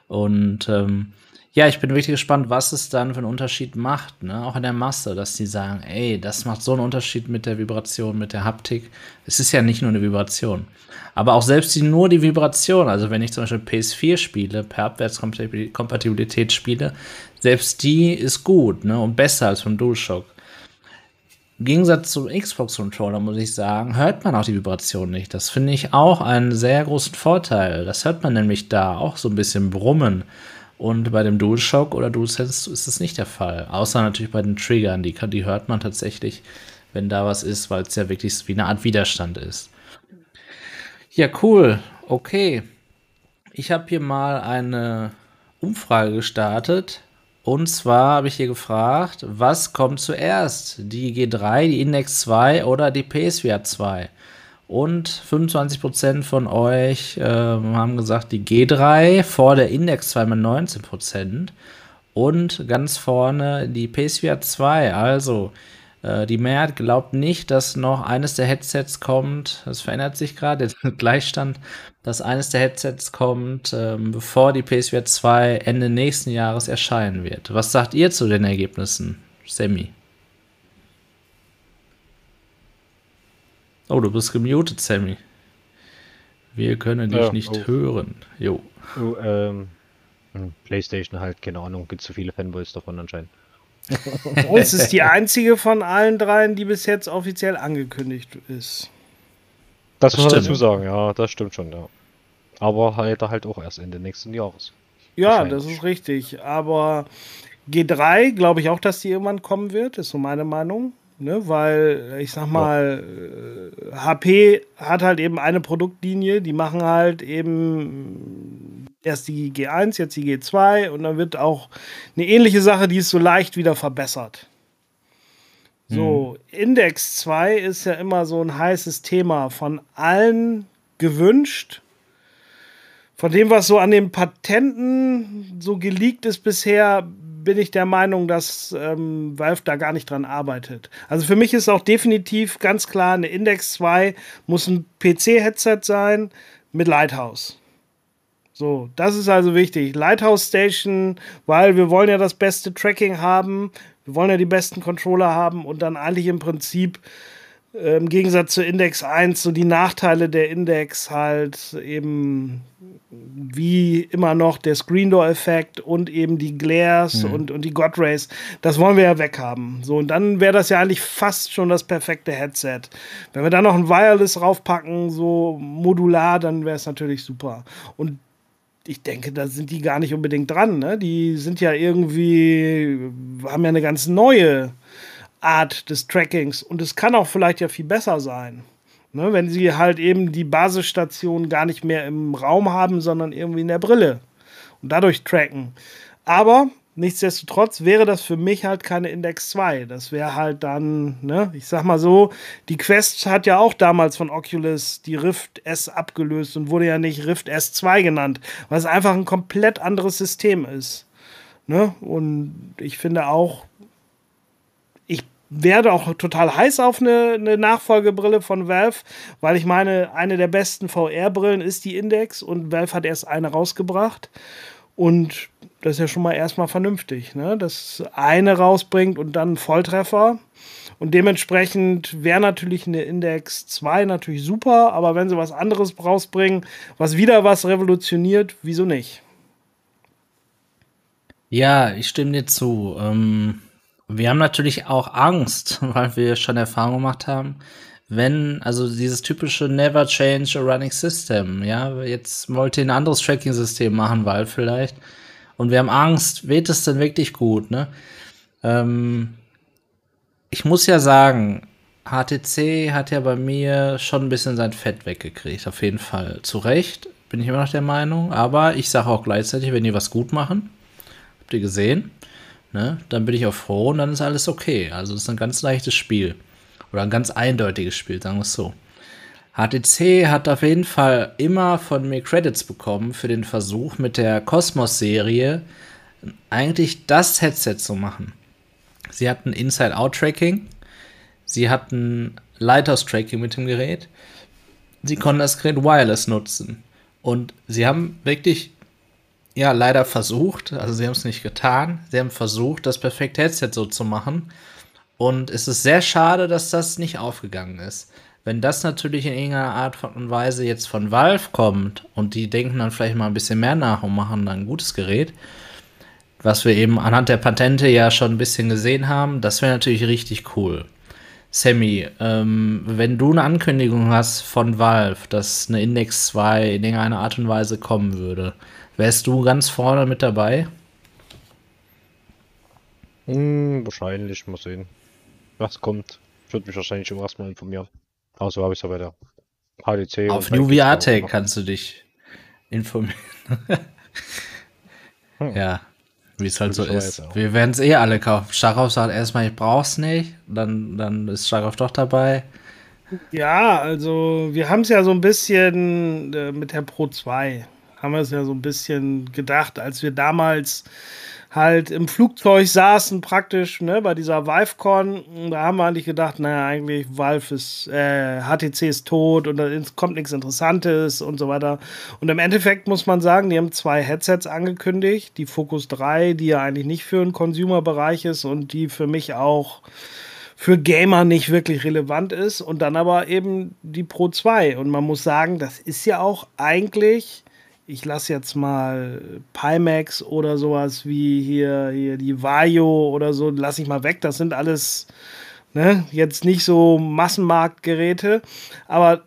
Und ähm, ja, ich bin wirklich gespannt, was es dann für einen Unterschied macht, ne? auch in der Masse, dass die sagen, ey, das macht so einen Unterschied mit der Vibration, mit der Haptik. Es ist ja nicht nur eine Vibration. Aber auch selbst die, nur die Vibration, also wenn ich zum Beispiel PS4 spiele, per Abwärtskompatibilität spiele, selbst die ist gut ne? und besser als vom DualShock. Im Gegensatz zum Xbox-Controller, muss ich sagen, hört man auch die Vibration nicht. Das finde ich auch einen sehr großen Vorteil. Das hört man nämlich da auch so ein bisschen brummen. Und bei dem DualShock oder DualSense ist das nicht der Fall. Außer natürlich bei den Triggern. Die, die hört man tatsächlich, wenn da was ist, weil es ja wirklich wie eine Art Widerstand ist. Ja, cool. Okay. Ich habe hier mal eine Umfrage gestartet. Und zwar habe ich hier gefragt, was kommt zuerst? Die G3, die Index 2 oder die PSVR 2? Und 25% von euch äh, haben gesagt, die G3 vor der Index 2 mit 19%. Und ganz vorne die PSVR 2. Also äh, die Mehrheit glaubt nicht, dass noch eines der Headsets kommt. Das verändert sich gerade, der Gleichstand, dass eines der Headsets kommt, äh, bevor die PSVR 2 Ende nächsten Jahres erscheinen wird. Was sagt ihr zu den Ergebnissen, Sammy? Oh, du bist gemutet, Sammy. Wir können dich ja, nicht oh. hören. Jo. Oh, ähm, hm, PlayStation halt, keine Ahnung, gibt zu viele Fanboys davon anscheinend. es ist die einzige von allen dreien, die bis jetzt offiziell angekündigt ist. Das, das muss man dazu sagen, ja, das stimmt schon, ja. Aber halt halt auch erst Ende nächsten Jahres. Ja, das ist richtig. Aber G3 glaube ich auch, dass die irgendwann kommen wird, ist so meine Meinung. Ne, weil ich sag mal, ja. HP hat halt eben eine Produktlinie, die machen halt eben erst die G1, jetzt die G2 und dann wird auch eine ähnliche Sache, die ist so leicht wieder verbessert. So, mhm. Index 2 ist ja immer so ein heißes Thema von allen gewünscht. Von dem, was so an den Patenten so geleakt ist bisher, bin ich der Meinung, dass ähm, Valve da gar nicht dran arbeitet. Also für mich ist auch definitiv ganz klar, eine Index 2 muss ein PC-Headset sein mit Lighthouse. So, das ist also wichtig. Lighthouse Station, weil wir wollen ja das beste Tracking haben, wir wollen ja die besten Controller haben und dann eigentlich im Prinzip äh, im Gegensatz zu Index 1 so die Nachteile der Index halt eben wie immer noch der Screen Door Effekt und eben die Glares mhm. und, und die God Rays, das wollen wir ja weghaben. So, und dann wäre das ja eigentlich fast schon das perfekte Headset. Wenn wir da noch ein Wireless raufpacken, so modular, dann wäre es natürlich super. Und ich denke, da sind die gar nicht unbedingt dran. Ne? Die sind ja irgendwie, haben ja eine ganz neue Art des Trackings und es kann auch vielleicht ja viel besser sein. Ne, wenn sie halt eben die Basisstation gar nicht mehr im Raum haben, sondern irgendwie in der Brille und dadurch tracken. Aber nichtsdestotrotz wäre das für mich halt keine Index 2. Das wäre halt dann, ne, ich sag mal so, die Quest hat ja auch damals von Oculus die Rift S abgelöst und wurde ja nicht Rift S2 genannt, weil es einfach ein komplett anderes System ist. Ne? Und ich finde auch, werde auch total heiß auf eine, eine, Nachfolgebrille von Valve, weil ich meine, eine der besten VR-Brillen ist die Index und Valve hat erst eine rausgebracht. Und das ist ja schon mal erstmal vernünftig, ne? dass eine rausbringt und dann Volltreffer. Und dementsprechend wäre natürlich eine Index 2 natürlich super, aber wenn sie was anderes rausbringen, was wieder was revolutioniert, wieso nicht? Ja, ich stimme dir zu. Ähm wir haben natürlich auch Angst, weil wir schon Erfahrung gemacht haben, wenn, also dieses typische Never Change a Running System, ja, jetzt wollt ihr ein anderes Tracking-System machen, weil vielleicht, Und wir haben Angst, weht es denn wirklich gut, ne? Ähm, ich muss ja sagen, HTC hat ja bei mir schon ein bisschen sein Fett weggekriegt, auf jeden Fall. Zu Recht, bin ich immer noch der Meinung. Aber ich sage auch gleichzeitig, wenn die was gut machen, habt ihr gesehen, ne, dann bin ich auch froh und dann ist alles okay. Also es ist ein ganz leichtes Spiel. Oder ein ganz eindeutiges Spiel, sagen wir es so. HTC hat auf jeden Fall immer von mir Credits bekommen für den Versuch mit der Cosmos-Serie eigentlich das Headset zu machen. Sie hatten Inside-Out-Tracking, sie hatten Lighthouse-Tracking mit dem Gerät, sie konnten das Gerät wireless nutzen. Und sie haben wirklich, ja, leider versucht, also sie haben es nicht getan, sie haben versucht, das perfekte Headset so zu machen. Und es ist sehr schade, dass das nicht aufgegangen ist. Wenn das natürlich in irgendeiner Art und Weise jetzt von Valve kommt und die denken dann vielleicht mal ein bisschen mehr nach und machen dann ein gutes Gerät, was wir eben anhand der Patente ja schon ein bisschen gesehen haben, das wäre natürlich richtig cool. Sammy, ähm, wenn du eine Ankündigung hast von Valve, dass eine Index 2 in irgendeiner Art und Weise kommen würde, wärst du ganz vorne mit dabei? Hm, wahrscheinlich, mal sehen. Was kommt? Ich würde mich wahrscheinlich schon erstmal informieren. Außer habe ich es ja bei der HDC. Auf New VR Tech kannst du dich informieren. hm. Ja, wie es halt so ist. Wir werden es eh alle kaufen. Starov sagt erstmal, ich brauch's nicht. Dann, dann ist Starov doch dabei. Ja, also wir haben es ja so ein bisschen äh, mit der Pro 2 haben wir es ja so ein bisschen gedacht, als wir damals halt im Flugzeug saßen, praktisch, ne, bei dieser ViveCon. Da haben wir eigentlich gedacht, naja, eigentlich Valve ist, äh, HTC ist tot und da kommt nichts Interessantes und so weiter. Und im Endeffekt muss man sagen, die haben zwei Headsets angekündigt. Die Focus 3, die ja eigentlich nicht für den Consumer-Bereich ist und die für mich auch für Gamer nicht wirklich relevant ist. Und dann aber eben die Pro 2. Und man muss sagen, das ist ja auch eigentlich ich lasse jetzt mal Pimax oder sowas wie hier, hier die Vario oder so, lasse ich mal weg. Das sind alles ne, jetzt nicht so Massenmarktgeräte, aber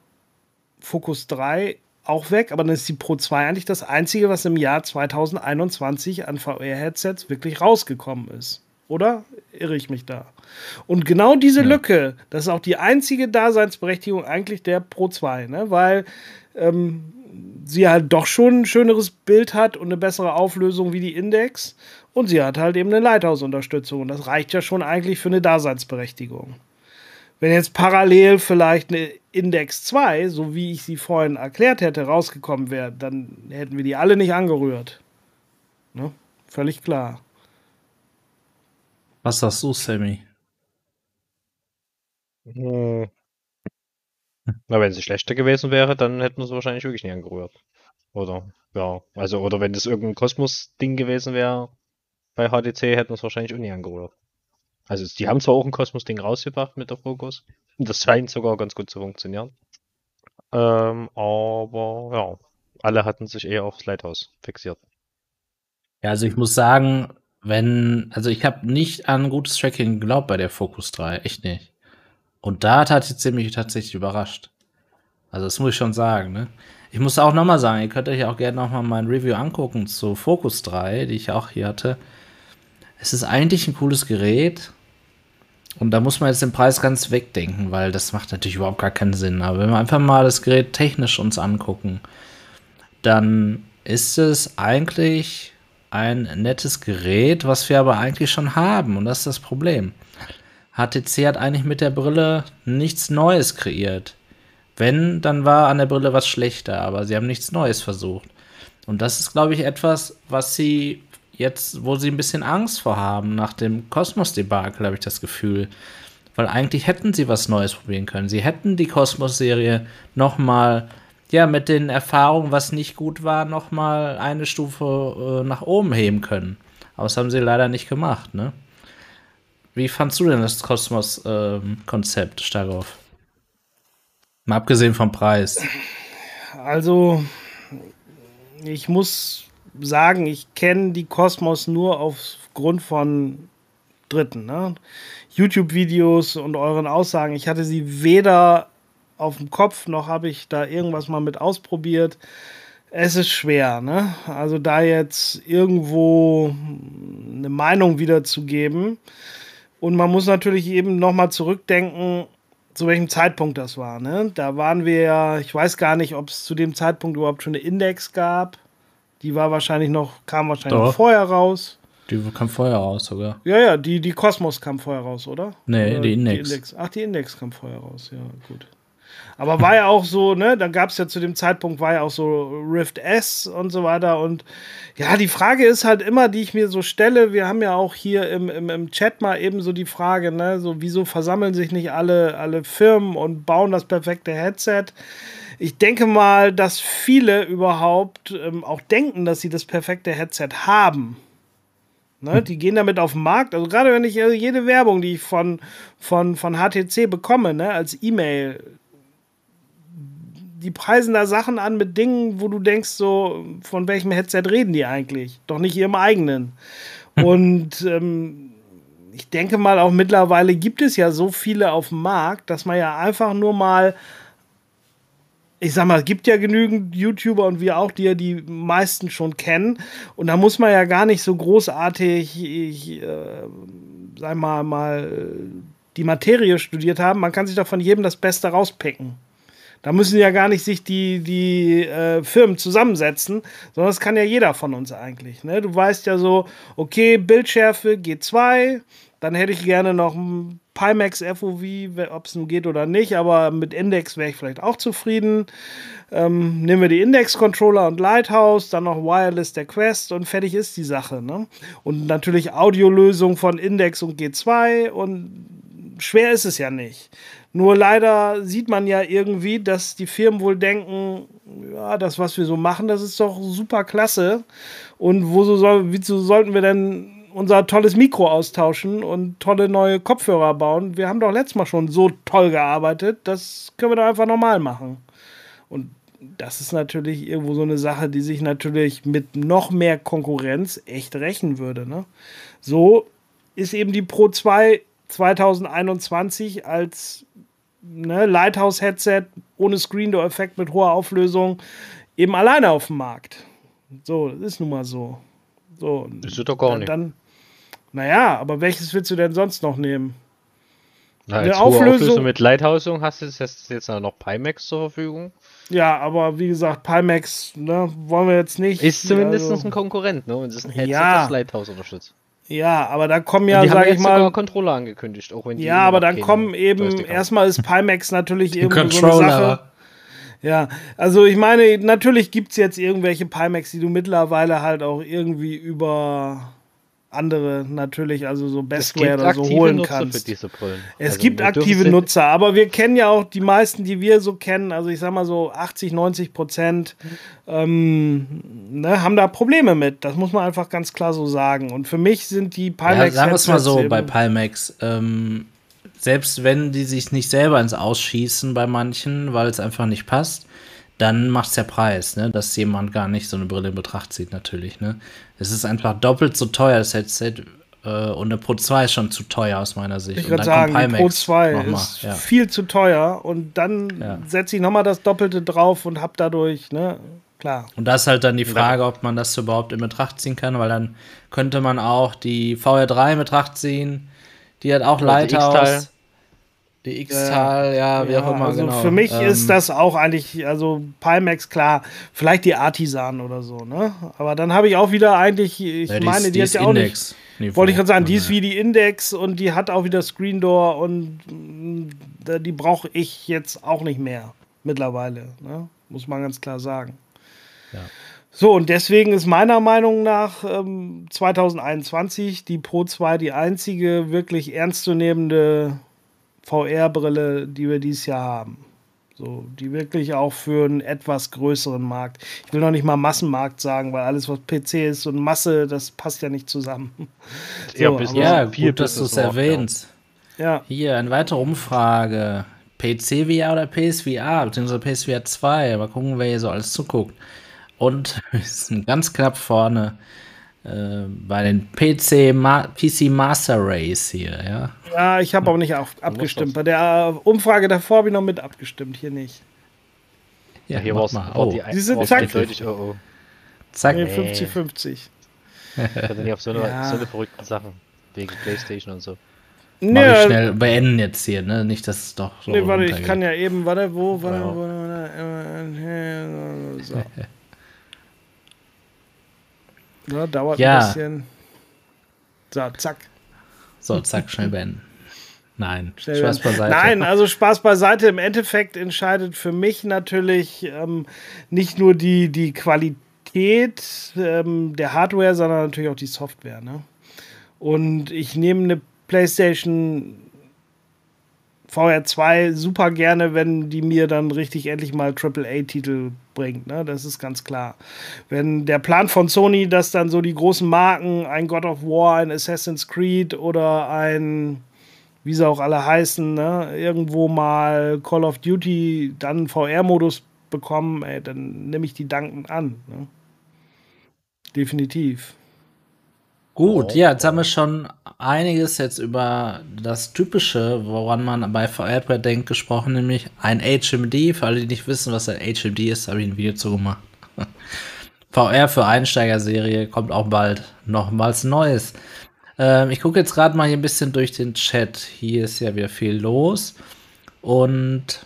Focus 3 auch weg, aber dann ist die Pro 2 eigentlich das einzige, was im Jahr 2021 an VR-Headsets wirklich rausgekommen ist. Oder irre ich mich da? Und genau diese ja. Lücke, das ist auch die einzige Daseinsberechtigung eigentlich der Pro 2, ne? weil ähm, sie halt doch schon ein schöneres Bild hat und eine bessere Auflösung wie die Index. Und sie hat halt eben eine Lighthouse-Unterstützung. Und das reicht ja schon eigentlich für eine Daseinsberechtigung. Wenn jetzt parallel vielleicht eine Index 2, so wie ich sie vorhin erklärt hätte, rausgekommen wäre, dann hätten wir die alle nicht angerührt. Ne? Völlig klar. Was sagst du, Sammy? Hm, na, wenn sie schlechter gewesen wäre, dann hätten wir sie wahrscheinlich wirklich nie angerührt. Oder, ja, also, oder wenn das irgendein Kosmos-Ding gewesen wäre bei HDC, hätten wir es wahrscheinlich auch nie angerührt. Also, die haben zwar auch ein Kosmos-Ding rausgebracht mit der Fokus. Und das scheint sogar ganz gut zu funktionieren. Ähm, aber, ja, alle hatten sich eher aufs Lighthouse fixiert. Ja, also ich muss sagen, wenn, also ich habe nicht an gutes Tracking geglaubt bei der Focus 3, echt nicht. Und da hat HTC mich tatsächlich überrascht. Also das muss ich schon sagen, ne? Ich muss auch nochmal sagen, ihr könnt euch auch gerne nochmal mein Review angucken zu Focus 3, die ich auch hier hatte. Es ist eigentlich ein cooles Gerät. Und da muss man jetzt den Preis ganz wegdenken, weil das macht natürlich überhaupt gar keinen Sinn. Aber wenn wir einfach mal das Gerät technisch uns angucken, dann ist es eigentlich ein nettes Gerät, was wir aber eigentlich schon haben. Und das ist das Problem. HTC hat eigentlich mit der Brille nichts Neues kreiert. Wenn, dann war an der Brille was schlechter, aber sie haben nichts Neues versucht. Und das ist, glaube ich, etwas, was sie jetzt, wo sie ein bisschen Angst vor haben, nach dem Kosmos-Debakel, habe ich das Gefühl. Weil eigentlich hätten sie was Neues probieren können. Sie hätten die Kosmos-Serie nochmal, ja, mit den Erfahrungen, was nicht gut war, nochmal eine Stufe äh, nach oben heben können. Aber das haben sie leider nicht gemacht, ne? Wie fandst du denn das Kosmos-Konzept, ähm, Starov? Mal abgesehen vom Preis. Also, ich muss sagen, ich kenne die Kosmos nur aufgrund von Dritten. Ne? YouTube-Videos und euren Aussagen. Ich hatte sie weder auf dem Kopf noch habe ich da irgendwas mal mit ausprobiert. es ist schwer, ne? Also da jetzt irgendwo eine Meinung wiederzugeben. Und man muss natürlich eben nochmal zurückdenken, zu welchem Zeitpunkt das war. Ne? Da waren wir ja, ich weiß gar nicht, ob es zu dem Zeitpunkt überhaupt schon eine Index gab. Die war wahrscheinlich noch, kam wahrscheinlich noch vorher raus. Die kam vorher raus sogar. Ja, ja, die, die Cosmos kam vorher raus, oder? Nee, oder die, Index. die Index. Ach, die Index kam vorher raus, ja, gut. Aber war ja auch so, ne, dann gab es ja zu dem Zeitpunkt, war ja auch so Rift S und so weiter. Und ja, die Frage ist halt immer, die ich mir so stelle, wir haben ja auch hier im, im, im Chat mal eben so die Frage, ne, so wieso versammeln sich nicht alle, alle Firmen und bauen das perfekte Headset? Ich denke mal, dass viele überhaupt ähm, auch denken, dass sie das perfekte Headset haben. Ne, die gehen damit auf den Markt. Also gerade wenn ich also jede Werbung, die ich von, von, von HTC bekomme, ne, als E-Mail, die preisen da Sachen an mit Dingen, wo du denkst, so, von welchem Headset reden die eigentlich? Doch nicht ihrem eigenen. Hm. Und ähm, ich denke mal, auch mittlerweile gibt es ja so viele auf dem Markt, dass man ja einfach nur mal, ich sag mal, es gibt ja genügend YouTuber und wir auch, die ja die meisten schon kennen. Und da muss man ja gar nicht so großartig, ich, äh, sag mal, mal die Materie studiert haben. Man kann sich doch von jedem das Beste rauspicken. Da müssen ja gar nicht sich die, die äh, Firmen zusammensetzen, sondern das kann ja jeder von uns eigentlich. Ne? Du weißt ja so, okay, Bildschärfe G2, dann hätte ich gerne noch ein Pimax FOV, ob es nun geht oder nicht, aber mit Index wäre ich vielleicht auch zufrieden. Ähm, nehmen wir die Index-Controller und Lighthouse, dann noch Wireless der Quest und fertig ist die Sache. Ne? Und natürlich Audiolösung von Index und G2 und schwer ist es ja nicht. Nur leider sieht man ja irgendwie, dass die Firmen wohl denken, ja, das, was wir so machen, das ist doch super klasse. Und wo so soll, wieso sollten wir denn unser tolles Mikro austauschen und tolle neue Kopfhörer bauen? Wir haben doch letztes Mal schon so toll gearbeitet, das können wir doch einfach normal machen. Und das ist natürlich irgendwo so eine Sache, die sich natürlich mit noch mehr Konkurrenz echt rächen würde. Ne? So ist eben die Pro 2 2021 als ne, Lighthouse-Headset ohne Screen-Door-Effekt mit hoher Auflösung eben alleine auf dem Markt. So, das ist nun mal so. So, das ist doch gar nicht. Dann, naja, aber welches willst du denn sonst noch nehmen? Na, als Eine Auflösung, Auflösung mit Lighthousing hast du jetzt, jetzt noch Pimax zur Verfügung. Ja, aber wie gesagt, Pimax, ne, wollen wir jetzt nicht. Ist zumindest also, ein Konkurrent, ne? Und es ist ein Headset, ja, das Lighthouse unterstützt. Ja, aber da kommen ja, sag ich mal. Controller angekündigt, auch wenn die Ja, aber dann kommen eben, erstmal ist Pimax natürlich irgendwie so eine Sache. Ja, also ich meine, natürlich gibt es jetzt irgendwelche Pimax, die du mittlerweile halt auch irgendwie über andere natürlich, also so Bestware oder so holen Nutzer kannst. Es also gibt aktive Nutzer, aber wir kennen ja auch die meisten, die wir so kennen, also ich sag mal so 80, 90 Prozent ähm, ne, haben da Probleme mit. Das muss man einfach ganz klar so sagen. Und für mich sind die Pimax. Ja, sagen wir es mal so bei Pimax. Ähm, selbst wenn die sich nicht selber ins Ausschießen bei manchen, weil es einfach nicht passt, dann macht es der Preis, ne? dass jemand gar nicht so eine Brille in Betracht zieht, natürlich. Ne? Es ist einfach doppelt so teuer, das Headset. Äh, und eine Pro 2 ist schon zu teuer aus meiner Sicht. Ich würde sagen, die Pro 2 ist ja. viel zu teuer. Und dann ja. setze ich nochmal das Doppelte drauf und habe dadurch, ne, klar. Und das ist halt dann die Frage, ob man das überhaupt in Betracht ziehen kann, weil dann könnte man auch die VR3 in Betracht ziehen. Die hat auch Lighthouse. Die X-Tal, ja, wie ja, auch immer. Also genau. für mich ähm, ist das auch eigentlich, also Pimax, klar, vielleicht die Artisan oder so, ne? Aber dann habe ich auch wieder eigentlich, ich ja, meine, die, die, die hat ja auch Index. nicht. Wollte ich gerade sagen, die ist wie die Index und die hat auch wieder Screen Door und äh, die brauche ich jetzt auch nicht mehr mittlerweile, ne? Muss man ganz klar sagen. Ja. So, und deswegen ist meiner Meinung nach ähm, 2021 die Pro 2 die einzige wirklich ernstzunehmende VR-Brille, die wir dieses Jahr haben. So, die wirklich auch für einen etwas größeren Markt. Ich will noch nicht mal Massenmarkt sagen, weil alles, was PC ist und Masse, das passt ja nicht zusammen. So, ja, bis ja gut, dass du es erwähnst. Ja. Hier, eine weitere Umfrage. PC VR oder PSVR, beziehungsweise PSVR 2. Mal gucken, wer hier so alles zuguckt. Und wir sind ganz knapp vorne äh, bei den PC, Ma PC Master Race hier, ja. Ja, ich habe auch nicht auf, abgestimmt. Bei der Umfrage davor habe ich noch mit abgestimmt, hier nicht. Ja, hier war es oh. die Sie sind zack. eindeutig, oh, oh. Zack. Nee, Nee. 50-50. Ich hatte nicht auf so eine, Ja. so eine verrückten Sachen. Wegen Playstation und so. Mach ich Nee, schnell beenden jetzt hier, ne? Nicht, dass es doch so nee, warte, ich kann ja eben, warte, wo, warte, wo, warte, so. Ja, dauert Ja. ein bisschen. So, zack. So, zack, schnell beenden. Nein, Schnell Spaß werden. beiseite. Nein, also Spaß beiseite. Im Endeffekt entscheidet für mich natürlich ähm, nicht nur die, die Qualität ähm, der Hardware, sondern natürlich auch die Software. Ne? Und ich nehme eine PlayStation VR 2 super gerne, wenn die mir dann richtig endlich mal AAA-Titel bringt. Ne? Das ist ganz klar. Wenn der Plan von Sony, dass dann so die großen Marken, ein God of War, ein Assassin's Creed oder ein wie sie auch alle heißen, ne, irgendwo mal Call of Duty dann VR-Modus bekommen, ey, dann nehme ich die dankend an. Ne? Definitiv. Gut, ja, jetzt haben wir schon einiges jetzt über das Typische, woran man bei VR denkt, gesprochen, nämlich ein HMD. Für alle, die nicht wissen, was ein HMD ist, habe ich ein Video zu gemacht. VR für Einsteigerserie kommt auch bald nochmals Neues. Ähm, ich gucke jetzt gerade mal hier ein bisschen durch den Chat. Hier ist ja wieder viel los. Und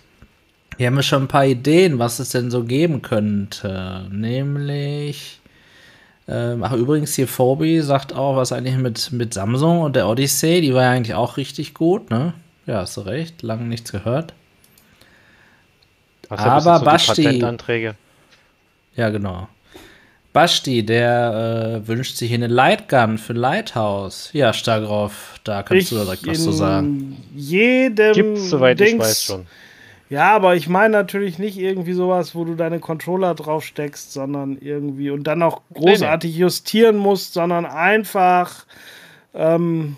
hier haben wir schon ein paar Ideen, was es denn so geben könnte. Nämlich. Ähm, ach, übrigens, hier Phobi sagt auch, was eigentlich mit, mit Samsung und der Odyssey, die war ja eigentlich auch richtig gut, ne? Ja, hast du recht, lange nichts gehört. Was Aber so Basti- Patentanträge. Ja, genau. Basti, der äh, wünscht sich hier eine Lightgun für Lighthouse. Ja, Stagroff, da kannst du direkt was zu sagen. Jedem Gibt's, soweit ich Dings- weiß schon. Ja, aber ich meine natürlich nicht irgendwie sowas, wo du deine Controller drauf steckst, sondern irgendwie und dann auch großartig justieren musst, sondern einfach ähm,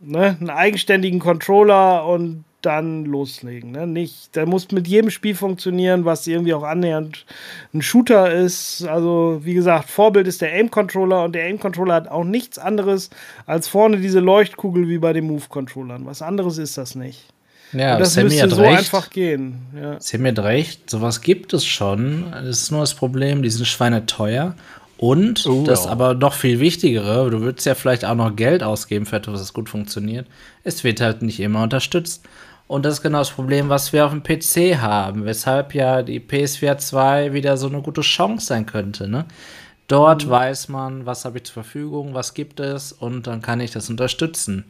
ne, einen eigenständigen Controller und dann loslegen. Ne? Nicht, der muss mit jedem Spiel funktionieren, was irgendwie auch annähernd ein Shooter ist. Also, wie gesagt, Vorbild ist der Aim-Controller und der Aim-Controller hat auch nichts anderes als vorne diese Leuchtkugel wie bei den Move-Controllern. Was anderes ist das nicht. Ja, und das Sammy müsste hat so recht. einfach gehen. Ja. Sammy hat recht, sowas gibt es schon. Das ist nur das Problem, die sind schweineteuer. Und Oh, das ja. aber noch viel wichtigere, du würdest ja vielleicht auch noch Geld ausgeben für etwas, das gut funktioniert. Es wird halt nicht immer unterstützt. Und das ist genau das Problem, was wir auf dem PC haben, weshalb ja die PS4 2 wieder so eine gute Chance sein könnte. Ne? Dort weiß man, was habe ich zur Verfügung, was gibt es und dann kann ich das unterstützen.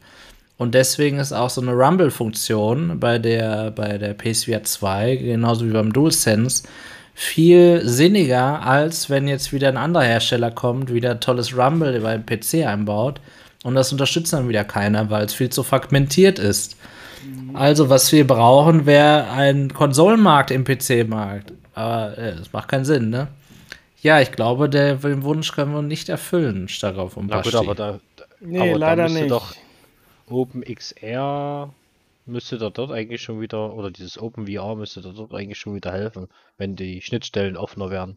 Und deswegen ist auch so eine Rumble-Funktion bei der, bei der PS4 2, genauso wie beim DualSense, viel sinniger, als wenn jetzt wieder ein anderer Hersteller kommt, wieder tolles Rumble beim PC einbaut. Und das unterstützt dann wieder keiner, weil es viel zu fragmentiert ist. Also, was wir brauchen, wäre ein Konsolenmarkt im PC-Markt. Aber äh, das macht keinen Sinn, ne? Ja, ich glaube, der, den Wunsch können wir nicht erfüllen, Starov und Na gut, aber da, Nee, aber leider nicht. doch OpenXR müsste da dort eigentlich schon wieder, oder dieses OpenVR müsste da dort eigentlich schon wieder helfen, wenn die Schnittstellen offener wären.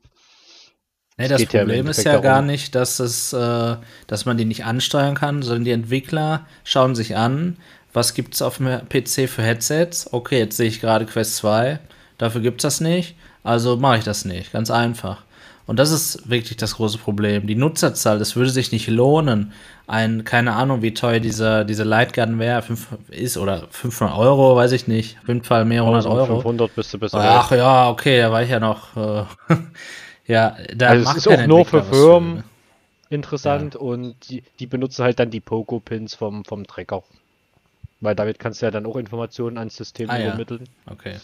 Nee, Es das geht ja Problem ist ja gar darum- nicht, dass es, äh, dass man die nicht ansteuern kann, sondern die Entwickler schauen sich an, was gibt es auf dem PC für Headsets. Okay, jetzt sehe ich gerade Quest 2, dafür gibt es das nicht, also mache ich das nicht. Ganz einfach. Und das ist wirklich das große Problem. Die Nutzerzahl, das würde sich nicht lohnen. Ein, keine Ahnung, wie teuer dieser, diese Lightgun wäre, fünf- ist oder 500 Euro, weiß ich nicht. Auf jeden Fall mehrere hundert Euro. 500 müsste besser Ach ja, okay, da war ich ja noch. Äh, ja, da Also es macht ist kein auch nur für Firmen ne? interessant und die, die benutzen halt dann die Pogo-Pins vom, vom Trecker. Weil damit kannst du ja dann auch Informationen ans System Ah, ja. übermitteln. Okay.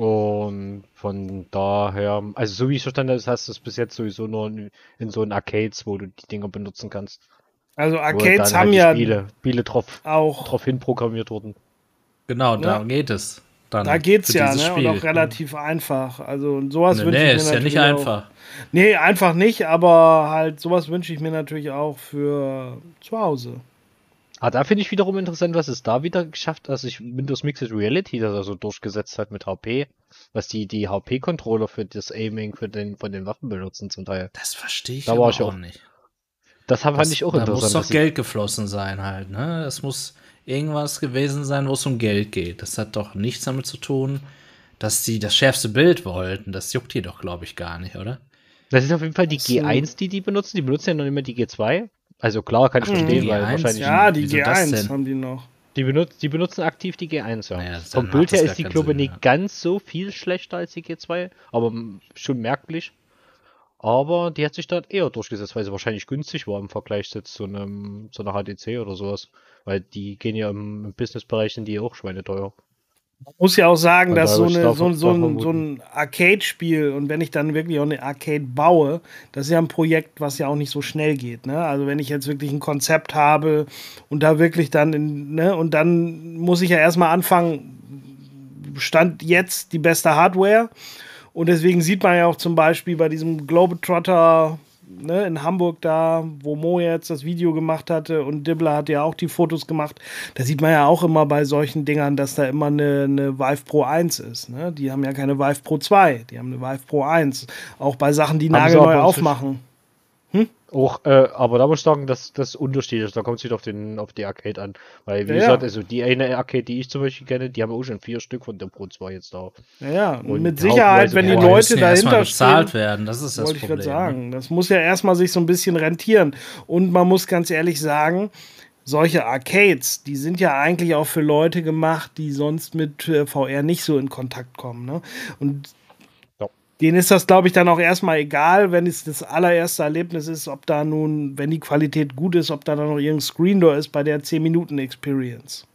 Und von daher, also so wie ich verstanden habe, hast du es bis jetzt sowieso nur in, in so einen Arcades, wo du die Dinger benutzen kannst. Also Wo Arcades dann haben halt die ja Spiele, Spiele drauf, auch, drauf hin programmiert wurden. Genau, da Ja. geht es. Dann da geht's ja, ne? Und Spiel. auch relativ einfach. Also und sowas Nee, wünsche nee ich mir ist ja natürlich nicht auch. einfach. Nee, einfach nicht, aber halt sowas wünsche ich mir natürlich auch für zu Hause. Ah, da finde ich wiederum interessant, was es da wieder geschafft hat, dass sich Windows Mixed Reality das also durchgesetzt hat mit HP, was die, die HP-Controller für das Aiming für den, von den Waffen benutzen zum Teil. Das verstehe ich Da war ich auch auch nicht. Das fand Das, ich auch da interessant. muss doch Geld geflossen sein halt, ne? Es muss irgendwas gewesen sein, wo es um Geld geht. Das hat doch nichts damit zu tun, dass sie das schärfste Bild wollten. Das juckt die doch, glaube ich, gar nicht, oder? Das ist auf jeden Fall die So. G1, die die benutzen. Die benutzen ja noch immer die G2. Also klar, kann ich Mhm. verstehen, Die weil G1, wahrscheinlich Ja, die Wieso das G1 denn? haben die noch. die, benutzt, die benutzen aktiv die G1, ja. Naja, Vom Bild her ist die, Sinn, nicht ja. ganz so viel schlechter als die G2, aber schon merklich. Aber die hat sich dort eher durchgesetzt, weil sie wahrscheinlich günstig war im Vergleich jetzt zu einem zu einer HTC oder sowas. Weil die gehen ja im, im Businessbereich sind die auch schweineteuer. Muss ja auch sagen, dass da so, eine, so, so, ein, so ein Arcade-Spiel und wenn ich dann wirklich auch eine Arcade baue, das ist ja ein Projekt, was ja auch nicht so schnell geht. Ne? Also wenn ich jetzt wirklich ein Konzept habe und da wirklich dann, in, ne? und dann muss ich ja erstmal anfangen, stand jetzt die beste Hardware und deswegen sieht man ja auch zum Beispiel bei diesem Globetrotter ne, in Hamburg da, wo Mo jetzt das Video gemacht hatte und Dibbler hat ja auch die Fotos gemacht, da sieht man ja auch immer bei solchen Dingern, dass da immer eine, eine Vive Pro 1 ist. Ne? Die haben ja keine Vive Pro 2, die haben eine Vive Pro 1. Auch bei Sachen, die Haben nagelneu aber aufmachen. Auch, äh, aber da muss ich sagen, dass das unterschiedlich ist. Da kommt es wieder auf, den, auf die Arcade an. Weil, wie Ja, gesagt, also die eine Arcade, die ich zum Beispiel kenne, die haben auch schon vier Stück von der Pro 2 jetzt da. Ja. Und mit Sicherheit, wenn die Leute müssen ja dahinter bezahlt stehen, werden. Das ist das wollte ich gerade ne? sagen. Das muss ja erstmal sich so ein bisschen rentieren. Und man muss ganz ehrlich sagen, solche Arcades, die sind ja eigentlich auch für Leute gemacht, die sonst mit äh, VR nicht so in Kontakt kommen. Ne? Und. Denen ist das, glaube ich, dann auch erstmal egal, wenn es das allererste Erlebnis ist, ob da nun, wenn die Qualität gut ist, ob da dann noch irgendein Screen Door ist bei der 10-Minuten-Experience.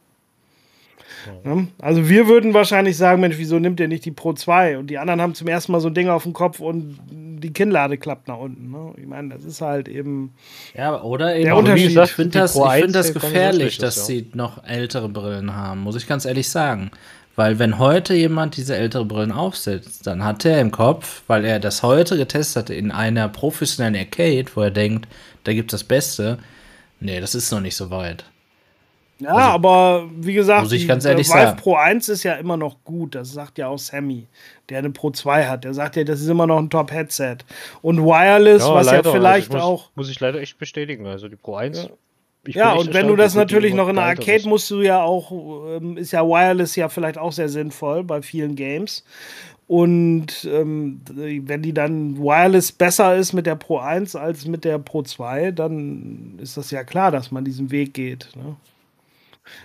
Ne? Also wir würden wahrscheinlich sagen, Mensch, wieso nimmt ihr nicht die Pro 2? Und die anderen haben zum ersten Mal so ein Ding auf dem Kopf und die Kinnlade klappt nach unten. Ne? Ich meine, das ist halt eben. Ja, oder eben. Der Unterschied- ich gesagt, finde die das, Pro ich 1 find das gefährlich, dass sie noch ältere Brillen haben, muss ich ganz ehrlich sagen. Weil wenn heute jemand diese ältere Brillen aufsetzt, dann hat er im Kopf, weil er das heute getestet hatte in einer professionellen Arcade, wo er denkt, da gibt es das Beste. Nee, das ist noch nicht so weit. Ja, aber wie gesagt, Also muss ich die- ganz der ehrlich Vive sagen. Pro 1 ist ja immer noch gut. Das sagt ja auch Sammy, der eine Pro 2 hat. Der sagt ja, das ist immer noch ein Top-Headset. Und Wireless, was leider, ja vielleicht also muss, auch. Muss ich leider echt bestätigen. Also die Pro 1. ich bin Ja, und wenn du das natürlich noch in der Arcade ist. musst du ja auch, ähm, ist ja Wireless ja vielleicht auch sehr sinnvoll bei vielen Games. Und ähm, wenn die dann Wireless besser ist mit der Pro 1 als mit der Pro 2, dann ist das ja klar, dass man diesen Weg geht. Ne?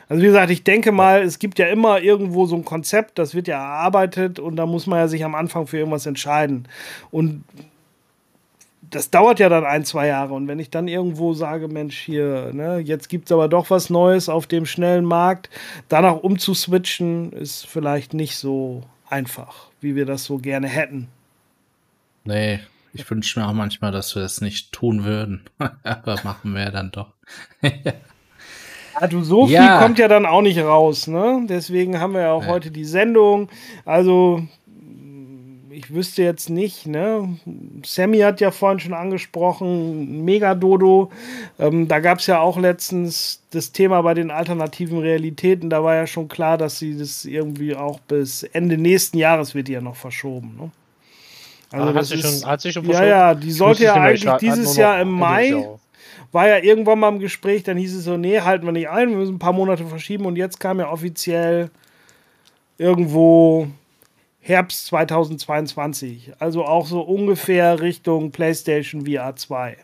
Also wie gesagt, ich denke mal, es gibt ja immer irgendwo so ein Konzept, das wird ja erarbeitet und da muss man ja sich am Anfang für irgendwas entscheiden. Und das dauert ja dann ein, zwei Jahre. Und wenn ich dann irgendwo sage, Mensch, hier, ne, jetzt gibt es aber doch was Neues auf dem schnellen Markt, danach umzuswitchen, ist vielleicht nicht so einfach, wie wir das so gerne hätten. Nee, ich wünsche mir auch manchmal, dass wir es nicht tun würden. Aber machen wir ja dann doch. Du, so viel Ja. kommt ja dann auch nicht raus, ne? Deswegen haben wir ja auch Ja. heute die Sendung. Also, ich wüsste jetzt nicht, ne? Sammy hat ja vorhin schon angesprochen, Megadodo. Ähm, da gab es ja auch letztens das Thema bei den alternativen Realitäten. Da war ja schon klar, dass sie das irgendwie auch bis Ende nächsten Jahres wird die ja noch verschoben, ne? Ah, hat, das sich ist- schon, hat sich schon ja, verschoben? ja, die Ich sollte ja eigentlich nur dieses Jahr im Mai war ja irgendwann mal im Gespräch, dann hieß es so, nee, halten wir nicht ein, wir müssen ein paar Monate verschieben und jetzt kam ja offiziell irgendwo Herbst 2022, also auch so ungefähr Richtung PlayStation VR 2.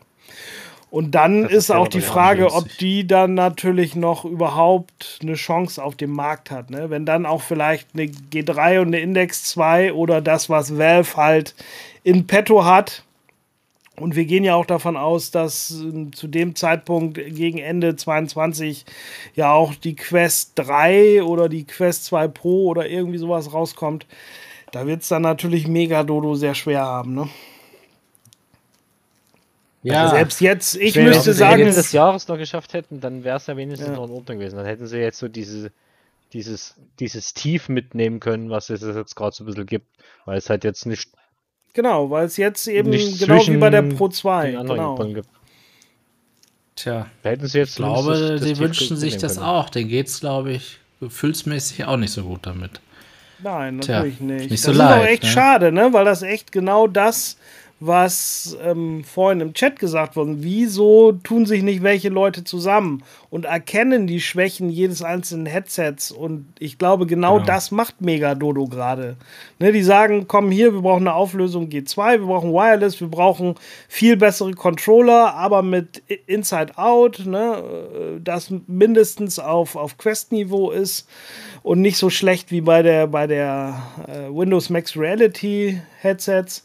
Und dann ist, ist auch die Frage, ob die dann natürlich noch überhaupt eine Chance auf dem Markt hat. Ne? Wenn dann auch vielleicht eine G3 und eine Index 2 oder das, was Valve halt in petto hat, und wir gehen ja auch davon aus, dass äh, zu dem Zeitpunkt gegen Ende 22 ja auch die Quest 3 oder die Quest 2 Pro oder irgendwie sowas rauskommt. Da wird es dann natürlich Megadodo sehr schwer haben. Ne? Ja, Also selbst jetzt, ich Wenn müsste es sagen, Ende des Jahres noch geschafft hätten, dann wäre es ja wenigstens Ja. noch in Ordnung gewesen. Dann hätten sie jetzt so diese, dieses, dieses Tief mitnehmen können, was es jetzt gerade so ein bisschen gibt. Weil es halt jetzt nicht genau, weil es jetzt eben Nicht genau wie bei der Pro 2. den anderen Genau. Gibt. tja. Da hätten sie jetzt Ich glaube, das sie wünschen sich das können. auch. Den geht's, glaube ich, gefühlsmäßig auch nicht so gut damit. Nein, Tja, natürlich nicht. nicht das so ist auch echt ne? schade, ne? weil das echt genau das was ähm, vorhin im Chat gesagt wurde. Wieso tun sich nicht welche Leute zusammen und erkennen die Schwächen jedes einzelnen Headsets? Und ich glaube, genau, genau. das macht Mega Dodo gerade. Ne, die sagen, komm hier, wir brauchen eine Auflösung G2, wir brauchen Wireless, wir brauchen viel bessere Controller, aber mit Inside Out, ne, äh, das mindestens auf, auf Quest-Niveau ist und nicht so schlecht wie bei der, bei der äh, Windows Max Reality Headsets.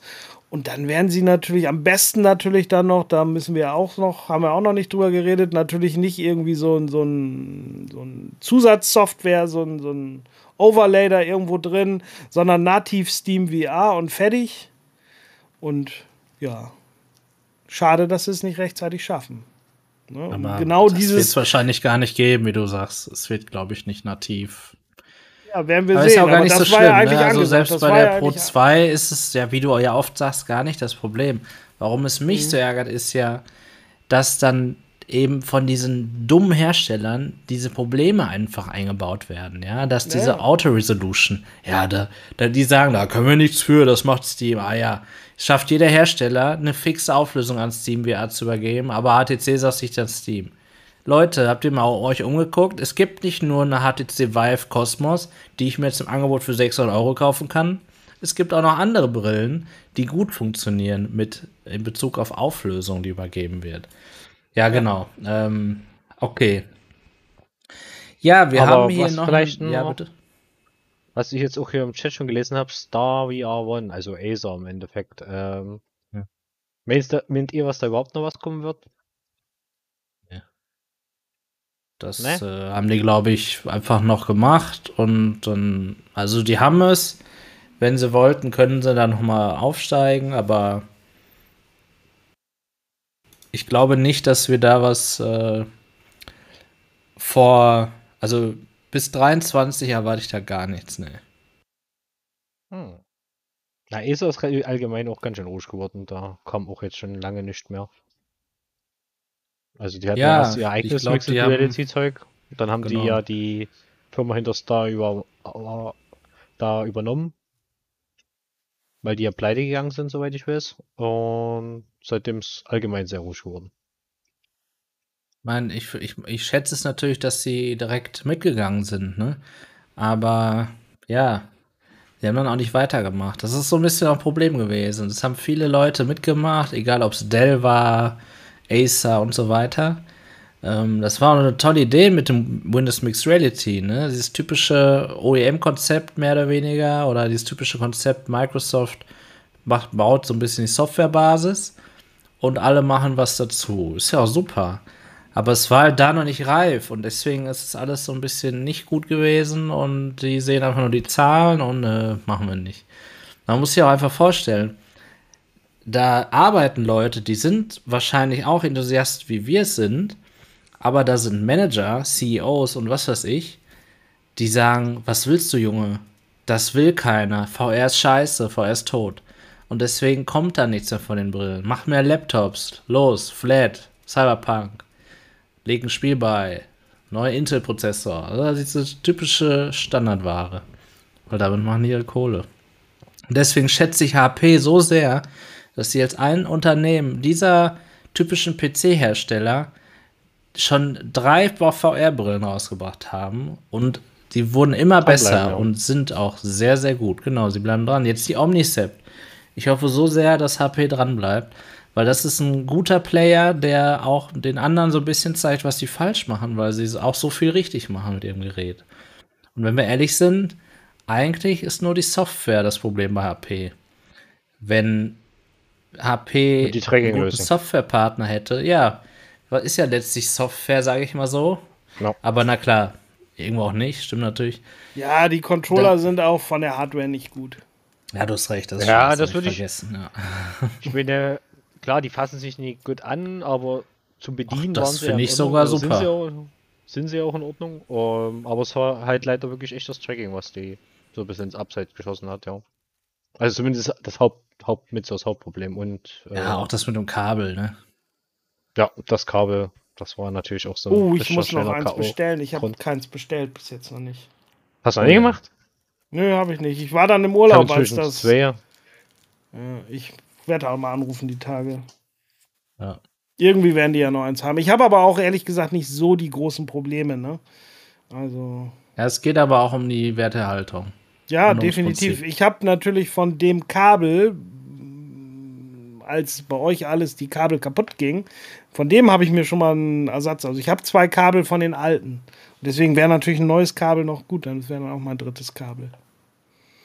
Und dann werden sie natürlich am besten natürlich dann noch, da müssen wir auch noch, haben wir auch noch nicht drüber geredet, natürlich nicht irgendwie so ein, so ein, so ein Zusatzsoftware, so ein, so ein Overlay da irgendwo drin, sondern nativ Steam VR und fertig. Und ja, schade, dass sie es nicht rechtzeitig schaffen. Ne? genau das dieses. wird es wahrscheinlich gar nicht geben, wie du sagst. Es wird, glaube ich, nicht nativ ja, werden wir aber sehen. Ist auch gar nicht so schlimm. Ja ne? Also selbst bei der ja Pro 2 ist es ja, wie du ja oft sagst, gar nicht das Problem. Warum es mich mhm. so ärgert, ist ja, dass dann eben von diesen dummen Herstellern diese Probleme einfach eingebaut werden, ja, dass diese ja. Auto-Resolution, ja, da, da, die sagen, da können wir nichts für, das macht Steam, ah ja, schafft jeder Hersteller eine fixe Auflösung an Steam VR zu übergeben, aber HTC sagt sich dann Steam. Leute, habt ihr mal euch umgeguckt? Es gibt nicht nur eine HTC Vive Cosmos, die ich mir jetzt im Angebot für 600 Euro kaufen kann. Es gibt auch noch andere Brillen, die gut funktionieren mit in Bezug auf Auflösung, die übergeben wird. Ja, genau. Ähm, okay. Ja, wir Aber haben hier noch. Vielleicht ein, ja, bitte. Was ich jetzt auch hier im Chat schon gelesen habe, Star VR One, also Acer im Endeffekt. Ähm, ja. meint ihr, was da überhaupt noch was kommen wird? Das ne? äh, haben die, glaube ich, einfach noch gemacht und dann, also die haben es. Wenn sie wollten, können sie dann nochmal aufsteigen, aber ich glaube nicht, dass wir da was äh, vor, also bis 23 erwarte ich da gar nichts, ne. Hm. Na, ESA ist allgemein auch ganz schön ruhig geworden, da kam auch jetzt schon lange nicht mehr. Also die hatten ja, erst ihr eigenes glaub, Mixed Reality Zeug. Dann haben genau. die ja die Firma hinter Star über, da übernommen. Weil die ja pleite gegangen sind, soweit ich weiß. Und seitdem ist allgemein sehr ruhig geworden. Ich meine, ich, ich, ich schätze es natürlich, dass sie direkt mitgegangen sind, ne? Aber ja, sie haben dann auch nicht weitergemacht. Das ist so ein bisschen ein Problem gewesen. Das haben viele Leute mitgemacht, egal ob es Dell war, Acer und so weiter. Ähm, das war eine tolle Idee mit dem Windows Mixed Reality, ne? Dieses typische OEM-Konzept mehr oder weniger oder dieses typische Konzept Microsoft macht, baut so ein bisschen die Softwarebasis und alle machen was dazu. Ist ja auch super. Aber es war halt da noch nicht reif und deswegen ist es alles so ein bisschen nicht gut gewesen und die sehen einfach nur die Zahlen und äh, machen wir nicht. Man muss sich auch einfach vorstellen, da arbeiten Leute, die sind wahrscheinlich auch Enthusiast wie wir sind, aber da sind Manager, CEOs und was weiß ich, die sagen, was willst du, Junge? Das will keiner. VR ist scheiße, VR ist tot. Und deswegen kommt da nichts mehr von den Brillen. Mach mehr Laptops. Los, Flat, Cyberpunk. Leg ein Spiel bei. Neuer Intel-Prozessor. Also diese typische Standardware. Weil damit machen die ihre Kohle. Und deswegen schätze ich HP so sehr, dass sie als ein Unternehmen dieser typischen PC-Hersteller schon drei VR-Brillen rausgebracht haben und die wurden immer besser ja. und sind auch sehr, sehr gut. Genau, sie bleiben dran. Jetzt die Omnicept. Ich hoffe so sehr, dass HP dran bleibt, weil das ist ein guter Player, der auch den anderen so ein bisschen zeigt, was sie falsch machen, weil sie auch so viel richtig machen mit ihrem Gerät. Und wenn wir ehrlich sind, eigentlich ist nur die Software das Problem bei HP. Wenn HP einen guten Softwarepartner hätte, ja, ist ja letztlich Software, sage ich mal so. No. Aber na klar, irgendwo auch nicht, stimmt natürlich. Ja, die Controller da, sind auch von der Hardware nicht gut. Ja, du hast recht, das, ja, das würde ich vergessen. Ja. Ich meine, klar, die fassen sich nicht gut an, aber zum Bedienen Ach, das finde ich sogar super. Sind sie, auch, sind sie auch in Ordnung, um, ähm, aber es war halt leider wirklich echt das Tracking, was die so ein bisschen ins Abseits geschossen hat, ja. Also zumindest das Haupt, Haupt mit so das Hauptproblem und äh, ja auch das mit dem Kabel, ne? Ja, das Kabel, das war natürlich auch so. Oh, ich muss noch eins bestellen. Ich habe keins bestellt bis jetzt noch nicht. Hast du noch nie gemacht? Nö, habe ich nicht. Ich war dann im Urlaub, als das. Zwei. ich werde auch mal anrufen die Tage. Ja. Irgendwie werden die ja noch eins haben. Ich habe aber auch ehrlich gesagt nicht so die großen Probleme, ne? Also. Ja, es geht aber auch um die Wertehaltung. Ja, definitiv. Ich habe natürlich von dem Kabel, als bei euch alles die Kabel kaputt ging, von dem habe ich mir schon mal einen Ersatz. Also ich habe zwei Kabel von den alten. Und deswegen wäre natürlich ein neues Kabel noch gut, dann wäre dann auch mein drittes Kabel.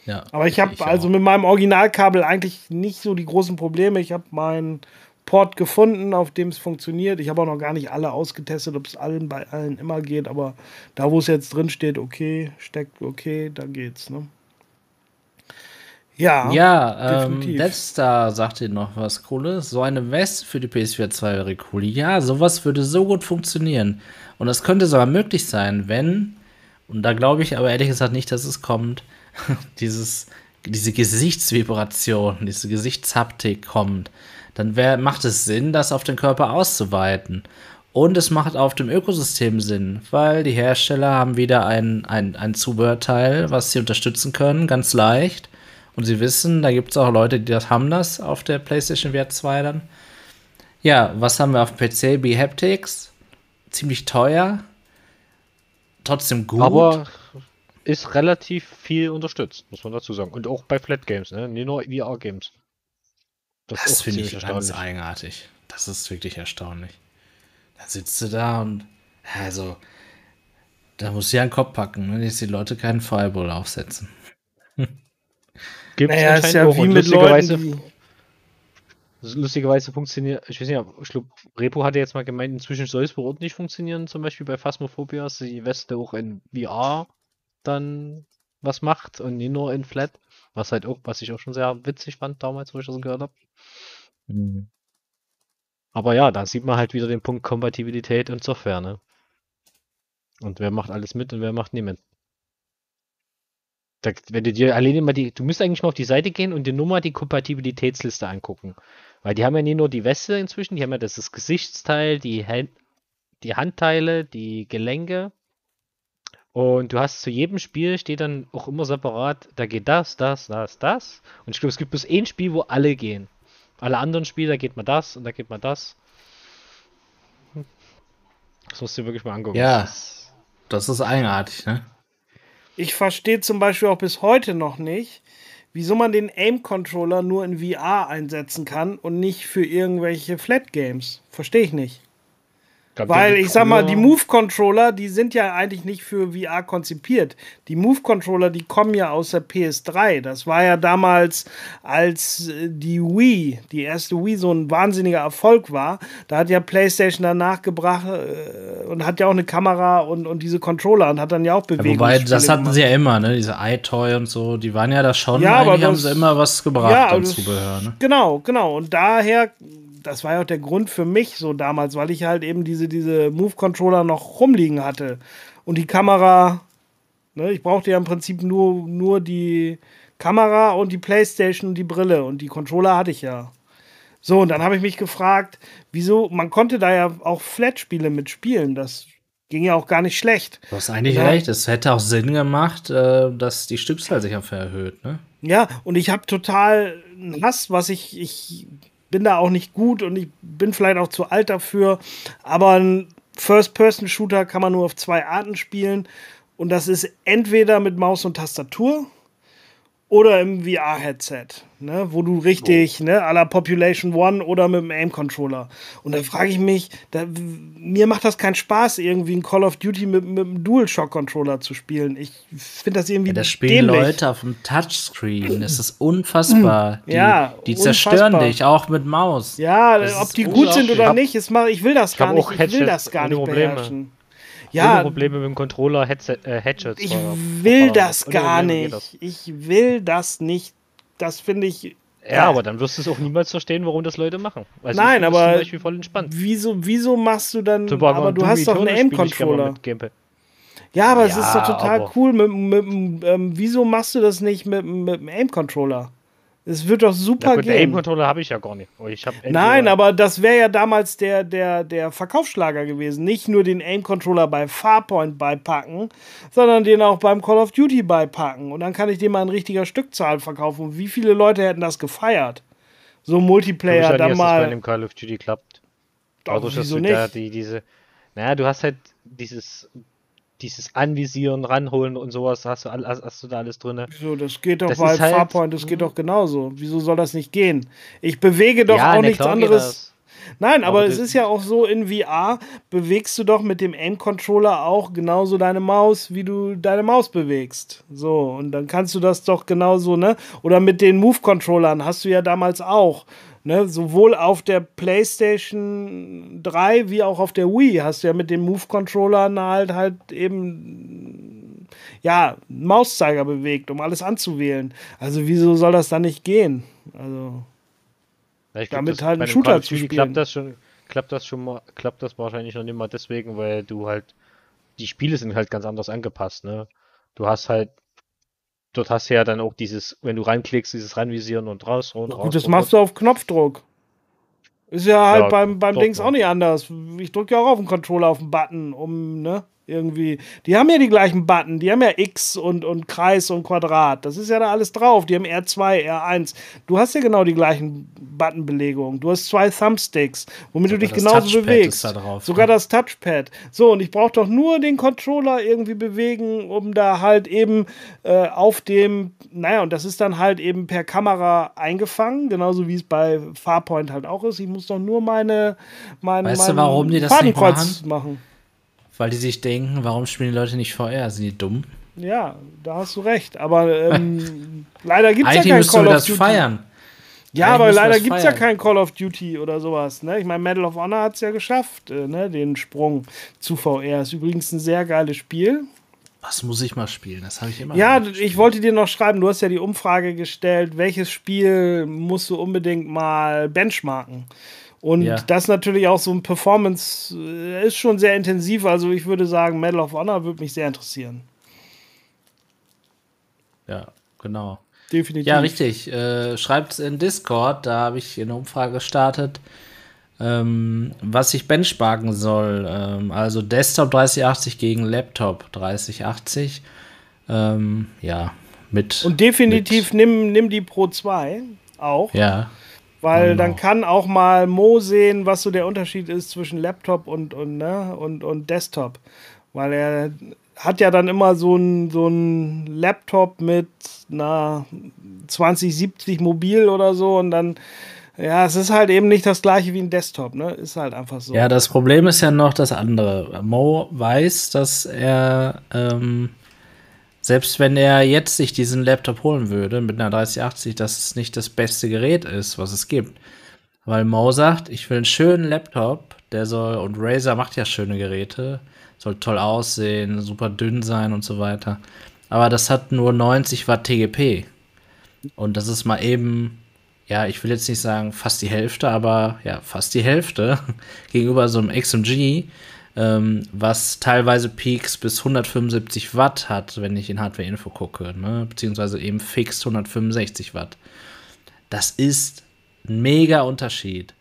Ja, Aber ich habe also mit meinem Originalkabel eigentlich nicht so die großen Probleme. Ich habe meinen Port gefunden, auf dem es funktioniert. Ich habe auch noch gar nicht alle ausgetestet, ob es allen bei allen immer geht, aber da, wo es jetzt drin steht, okay, steckt okay, da geht's, ne? Ja, ja ähm, Deathstar sagte noch was Cooles. So eine Weste für die PS4 2 wäre cool. Ja, sowas würde so gut funktionieren. Und das könnte sogar möglich sein, wenn, und da glaube ich aber ehrlich gesagt nicht, dass es kommt, dieses, diese Gesichtsvibration, diese Gesichtshaptik kommt dann wär, macht es Sinn, das auf den Körper auszuweiten. Und es macht auf dem Ökosystem Sinn, weil die Hersteller haben wieder ein, ein, ein Zubehörteil, was sie unterstützen können, ganz leicht. Und sie wissen, da gibt es auch Leute, die das haben das auf der PlayStation VR 2 dann. Ja, was haben wir auf PC? B-Haptics. Ziemlich teuer. Trotzdem gut. Aber ist relativ viel unterstützt, muss man dazu sagen. Und auch bei Flat Games, ne? nicht nur VR-Games. Das, das finde ich ganz eigenartig. Das ist wirklich erstaunlich. Da sitzt du da und also da muss sie einen Kopf packen, ne? dass die Leute keinen Fireball aufsetzen. Gibt naja, ist ja wie mit Leuten, lustigerweise funktioniert, ich weiß nicht, ich glaube, Repo hatte jetzt mal gemeint, inzwischen soll es bei nicht funktionieren, zum Beispiel bei Phasmophobia, dass die Weste auch in VR dann was macht und nicht nur in Flat, was halt auch, was ich auch schon sehr witzig fand damals, wo ich das gehört habe. Mhm. Aber ja, da sieht man halt wieder den Punkt Kompatibilität und Software, ne? Und wer macht alles mit und wer macht niemand. Da, wenn du dir alleine mal die, du müsst eigentlich mal auf die Seite gehen und dir nur mal die Kompatibilitätsliste angucken. Weil die haben ja nicht nur die Weste inzwischen, die haben ja das, das Gesichtsteil, die, Hand, die Handteile, die Gelenke. Und du hast zu jedem Spiel steht dann auch immer separat, da geht das, das, das, das. Und ich glaube, es gibt bloß ein Spiel, wo alle gehen. Alle anderen Spiele, geht man das und da geht man das. Das musst du dir wirklich mal angucken. Ja, das ist eigenartig, ne? Ich verstehe zum Beispiel auch bis heute noch nicht, wieso man den Aim-Controller nur in VR einsetzen kann und nicht für irgendwelche Flat-Games. Verstehe ich nicht. Glaub, Weil ich sag mal, die Move-Controller, die sind ja eigentlich nicht für VR konzipiert. Die Move-Controller, die kommen ja aus der PS3. Das war ja damals, als äh, die Wii, die erste Wii, so ein wahnsinniger Erfolg war. Da hat ja PlayStation danach gebracht äh, und hat ja auch eine Kamera und, und diese Controller und hat dann ja auch Bewegung. Ja, wobei, das hatten gemacht. sie ja immer, ne? Diese iToy und so, die waren ja da schon. Ja, aber das, haben sie immer was gebracht ja, an Zubehör, ne? Genau, genau. Und daher das war ja auch der Grund für mich so damals, weil ich halt eben diese, diese Move-Controller noch rumliegen hatte. Und die Kamera, ne, ich brauchte ja im Prinzip nur, nur die Kamera und die Playstation und die Brille. Und die Controller hatte ich ja. So, und dann habe ich mich gefragt, wieso, man konnte da ja auch Flat-Spiele mitspielen. Das ging ja auch gar nicht schlecht. Du hast eigentlich dann, recht. Es hätte auch Sinn gemacht, äh, dass die Stückzahl sich einfach erhöht, ne? Ja, und ich habe total Hass, was ich, ich bin da auch nicht gut und ich bin vielleicht auch zu alt dafür. Aber ein First-Person-Shooter kann man nur auf zwei Arten spielen. Und das ist entweder mit Maus und Tastatur oder im VR-Headset, ne, wo du richtig, oh. ne, à la Population One oder mit dem Aim-Controller. Und da frage ich mich, da, mir macht das keinen Spaß, irgendwie ein Call of Duty mit, mit einem DualShock-Controller zu spielen. Ich finde das irgendwie. Ja, das spielen dämlich. Leute auf dem Touchscreen. Das ist unfassbar. Die, ja, die zerstören unfassbar. dich, auch mit Maus. Ja, das ob die gut sind oder nicht, ist mal, ich will das gar nicht. Ich will das gar nicht Probleme. beherrschen ja, Probleme mit dem Controller Headset, äh, Headshots. Ich will das gar nicht. Das. Ich will das nicht. Das finde ich. Ja, aber dann wirst du es auch niemals verstehen, warum das Leute machen. Also Nein, aber zum Beispiel voll entspannt. Wieso, wieso machst du dann? Super, aber du hast doch einen Aim-Controller. Ja, aber ja, es ist doch total cool. Mit, mit, ähm, wieso machst du das nicht mit, mit einem Aim-Controller? Es wird doch super ja, gehen. Aim-Controller habe ich ja gar nicht. Ich Nein, aber das wäre ja damals der, der, der Verkaufsschlager gewesen. Nicht nur den Aim-Controller bei Farpoint beipacken, sondern den auch beim Call of Duty beipacken. Und dann kann ich den mal in richtiger Stückzahl verkaufen. Und wie viele Leute hätten das gefeiert? so Multiplayer ja dann nie, mal. Dass das bei dem Call of Duty klappt. Dadurch, dass du nicht? da die, diese. Naja, du hast halt dieses, dieses Anvisieren, ranholen und sowas, hast du, all- hast, du da alles drin. Wieso, das geht doch Das bei halt- Farpoint, das geht doch genauso. Wieso soll das nicht gehen? Ich bewege doch auch na nichts klar anderes. Nein, aber, Aber es ist ja auch so, in VR bewegst du doch mit dem Aim-Controller auch genauso deine Maus, wie du deine Maus bewegst. So, und dann kannst du das doch genauso, ne? Oder mit den Move-Controllern hast du ja damals auch. Ne? Sowohl auf der PlayStation 3 wie auch auf der Wii hast du ja mit den Move-Controllern halt halt eben ja, Mauszeiger bewegt, um alles anzuwählen. Also wieso soll das dann nicht gehen? Also Ja, ich glaub, damit das- halt Call Shooter zu spielen. Klappt das schon, klappt das schon mal, klappt das wahrscheinlich noch nicht mal deswegen, weil du halt, die Spiele sind halt ganz anders angepasst, ne? Du hast halt, dort hast du ja dann auch dieses, wenn du reinklickst, dieses Reinvisieren und raus und raus. Gut, das machst du auf Knopfdruck. Ist ja halt Ja, beim, beim Dings auch nicht anders. Ich drücke ja auch auf den Controller auf den Button, um, ne, irgendwie. Die haben ja die gleichen Button. Die haben ja X und, und Kreis und Quadrat. Das ist ja da alles drauf. Die haben R2, R1. Du hast ja genau die gleichen Buttonbelegungen. Du hast zwei Thumbsticks, womit du Sogar dich das genauso Touchpad bewegst. da drauf, Sogar ne? das Touchpad. So, und ich brauche doch nur den Controller irgendwie bewegen, um da halt eben äh, auf dem, naja, und das ist dann halt eben per Kamera eingefangen, genauso wie es bei Farpoint halt auch ist. Ich muss doch nur meine, meine Weißt du, mein warum die das nicht Fadenkreuz machen. Weil die sich denken, warum spielen die Leute nicht VR? Sind die dumm? Ja, da hast du recht. Aber ähm, leider gibt es ja kein Call of das Duty. feiern. Ja, Eigentlich aber leider gibt es ja kein Call of Duty oder sowas. Ne? Ich meine, Medal of Honor hat es ja geschafft, äh, ne? den Sprung zu VR. Ist übrigens ein sehr geiles Spiel. Was muss ich mal spielen? Das habe ich immer. Ja, ich wollte dir noch schreiben, du hast ja die Umfrage gestellt, welches Spiel musst du unbedingt mal benchmarken? Und Ja. das natürlich auch so ein Performance äh, ist schon sehr intensiv. Also ich würde sagen, Medal of Honor würde mich sehr interessieren. Ja, genau. Definitiv. Ja, richtig. Äh, Schreibt in Discord, da habe ich eine Umfrage gestartet, ähm, was ich benchmarken soll. Ähm, also Desktop 3080 gegen Laptop 3080. Ähm, ja, mit. Und definitiv nimm, nimm die Pro 2 auch, ja, weil genau. dann kann auch mal Mo sehen, was so der Unterschied ist zwischen Laptop und, und, ne, und, und Desktop. Weil er hat ja dann immer so ein, so ein Laptop mit na, 2070 mobil oder so und dann, ja, es ist halt eben nicht das gleiche wie ein Desktop, ne? Ist halt einfach so. Ja, das Problem ist ja noch das andere. Mo weiß, dass er, ähm, selbst wenn er jetzt sich diesen Laptop holen würde mit einer 3080, dass es nicht das beste Gerät ist, was es gibt. Weil Mo sagt, ich will einen schönen Laptop, der soll, und Razer macht ja schöne Geräte, soll toll aussehen, super dünn sein und so weiter. Aber das hat nur 90 Watt TGP. Und das ist mal eben, ja, ich will jetzt nicht sagen fast die Hälfte, aber ja, fast die Hälfte gegenüber so einem XMG, ähm, was teilweise Peaks bis 175 Watt hat, wenn ich in Hardware-Info gucke, ne? beziehungsweise eben fix 165 Watt. Das ist ein mega Unterschied.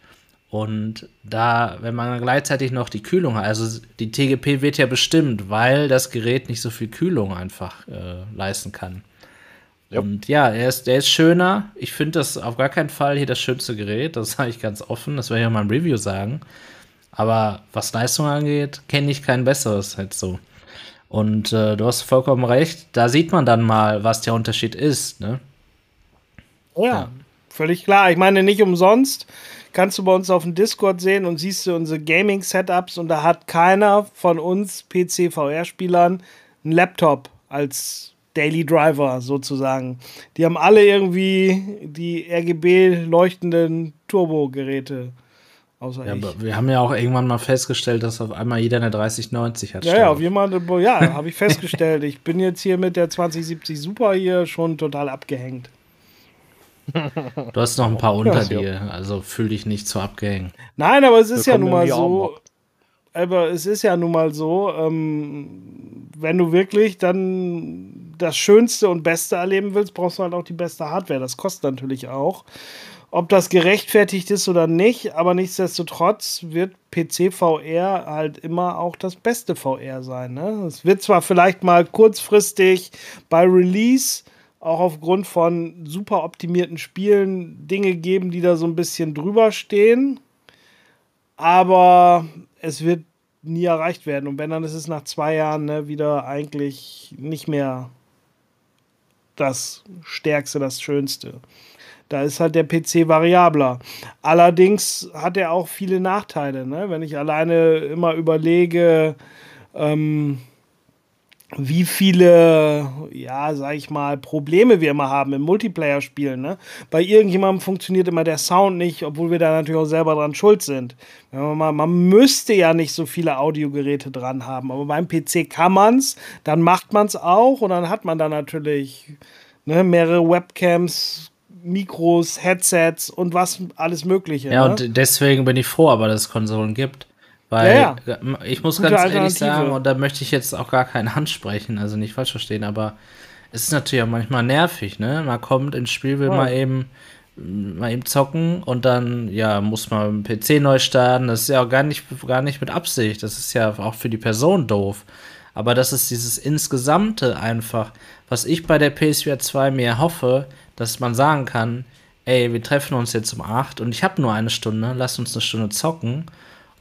Und da, wenn man gleichzeitig noch die Kühlung hat, also die TGP wird ja bestimmt, weil das Gerät nicht so viel Kühlung einfach äh, leisten kann. Ja. Und ja, er ist, der ist schöner. Ich finde das auf gar keinen Fall hier das schönste Gerät. Das sage ich ganz offen. Das werde ich auch mal im Review sagen. Aber was Leistung angeht, kenne ich kein besseres halt so. Und äh, du hast vollkommen recht. Da sieht man dann mal, was der Unterschied ist. Ne? Ja, Ja. völlig klar. Ich meine, nicht umsonst kannst du bei uns auf dem Discord sehen und siehst du unsere Gaming-Setups und da hat keiner von uns PC-VR-Spielern einen Laptop als Daily Driver sozusagen. Die haben alle irgendwie die RGB-leuchtenden Turbo-Geräte. Außer Ja, ich. aber wir haben ja auch irgendwann mal festgestellt, dass auf einmal jeder eine 3090 hat. Ja, ja, auf jemanden, ja, habe ich festgestellt. Ich bin jetzt hier mit der 2070 Super hier schon total abgehängt. Du hast noch ein paar unter Ja. dir, also fühl dich nicht so abgehängt. Nein, aber es ist ja nun mal so. Aber es ist ja nun mal so, ähm, wenn du wirklich dann das Schönste und Beste erleben willst, brauchst du halt auch die beste Hardware. Das kostet natürlich auch. Ob das gerechtfertigt ist oder nicht, aber nichtsdestotrotz wird PC VR halt immer auch das beste VR sein. Ne? Es wird zwar vielleicht mal kurzfristig bei Release auch aufgrund von super optimierten Spielen Dinge geben, die da so ein bisschen drüber stehen. Aber es wird nie erreicht werden. Und wenn, dann ist es nach zwei Jahren ne, wieder eigentlich nicht mehr das Stärkste, das Schönste. Da ist halt der PC variabler. Allerdings hat er auch viele Nachteile. Ne? Wenn ich alleine immer überlege, ähm, wie viele, ja, sag ich mal, Probleme wir immer haben im Multiplayer-Spielen. Ne? Bei irgendjemandem funktioniert immer der Sound nicht, obwohl wir da natürlich auch selber dran schuld sind. Man, man müsste ja nicht so viele Audiogeräte dran haben, aber beim PC kann man es, dann macht man es auch und dann hat man da natürlich ne, mehrere Webcams, Mikros, Headsets und was alles Mögliche. Ja, ne? und deswegen bin ich froh, aber dass es Konsolen gibt. Weil Ja, ich muss Gute ganz ehrlich sagen, und da möchte ich jetzt auch gar keinen Hand sprechen, also nicht falsch verstehen, aber es ist natürlich auch manchmal nervig, ne? Man kommt ins Spiel, will Ja. mal eben mal eben zocken und dann ja muss man PC neu starten. Das ist ja auch gar nicht gar nicht mit Absicht. Das ist ja auch für die Person doof. Aber das ist dieses insgesamte einfach, was ich bei der PSVR 2 mir hoffe, dass man sagen kann, ey, wir treffen uns jetzt um 8 und ich habe nur eine Stunde, lass uns eine Stunde zocken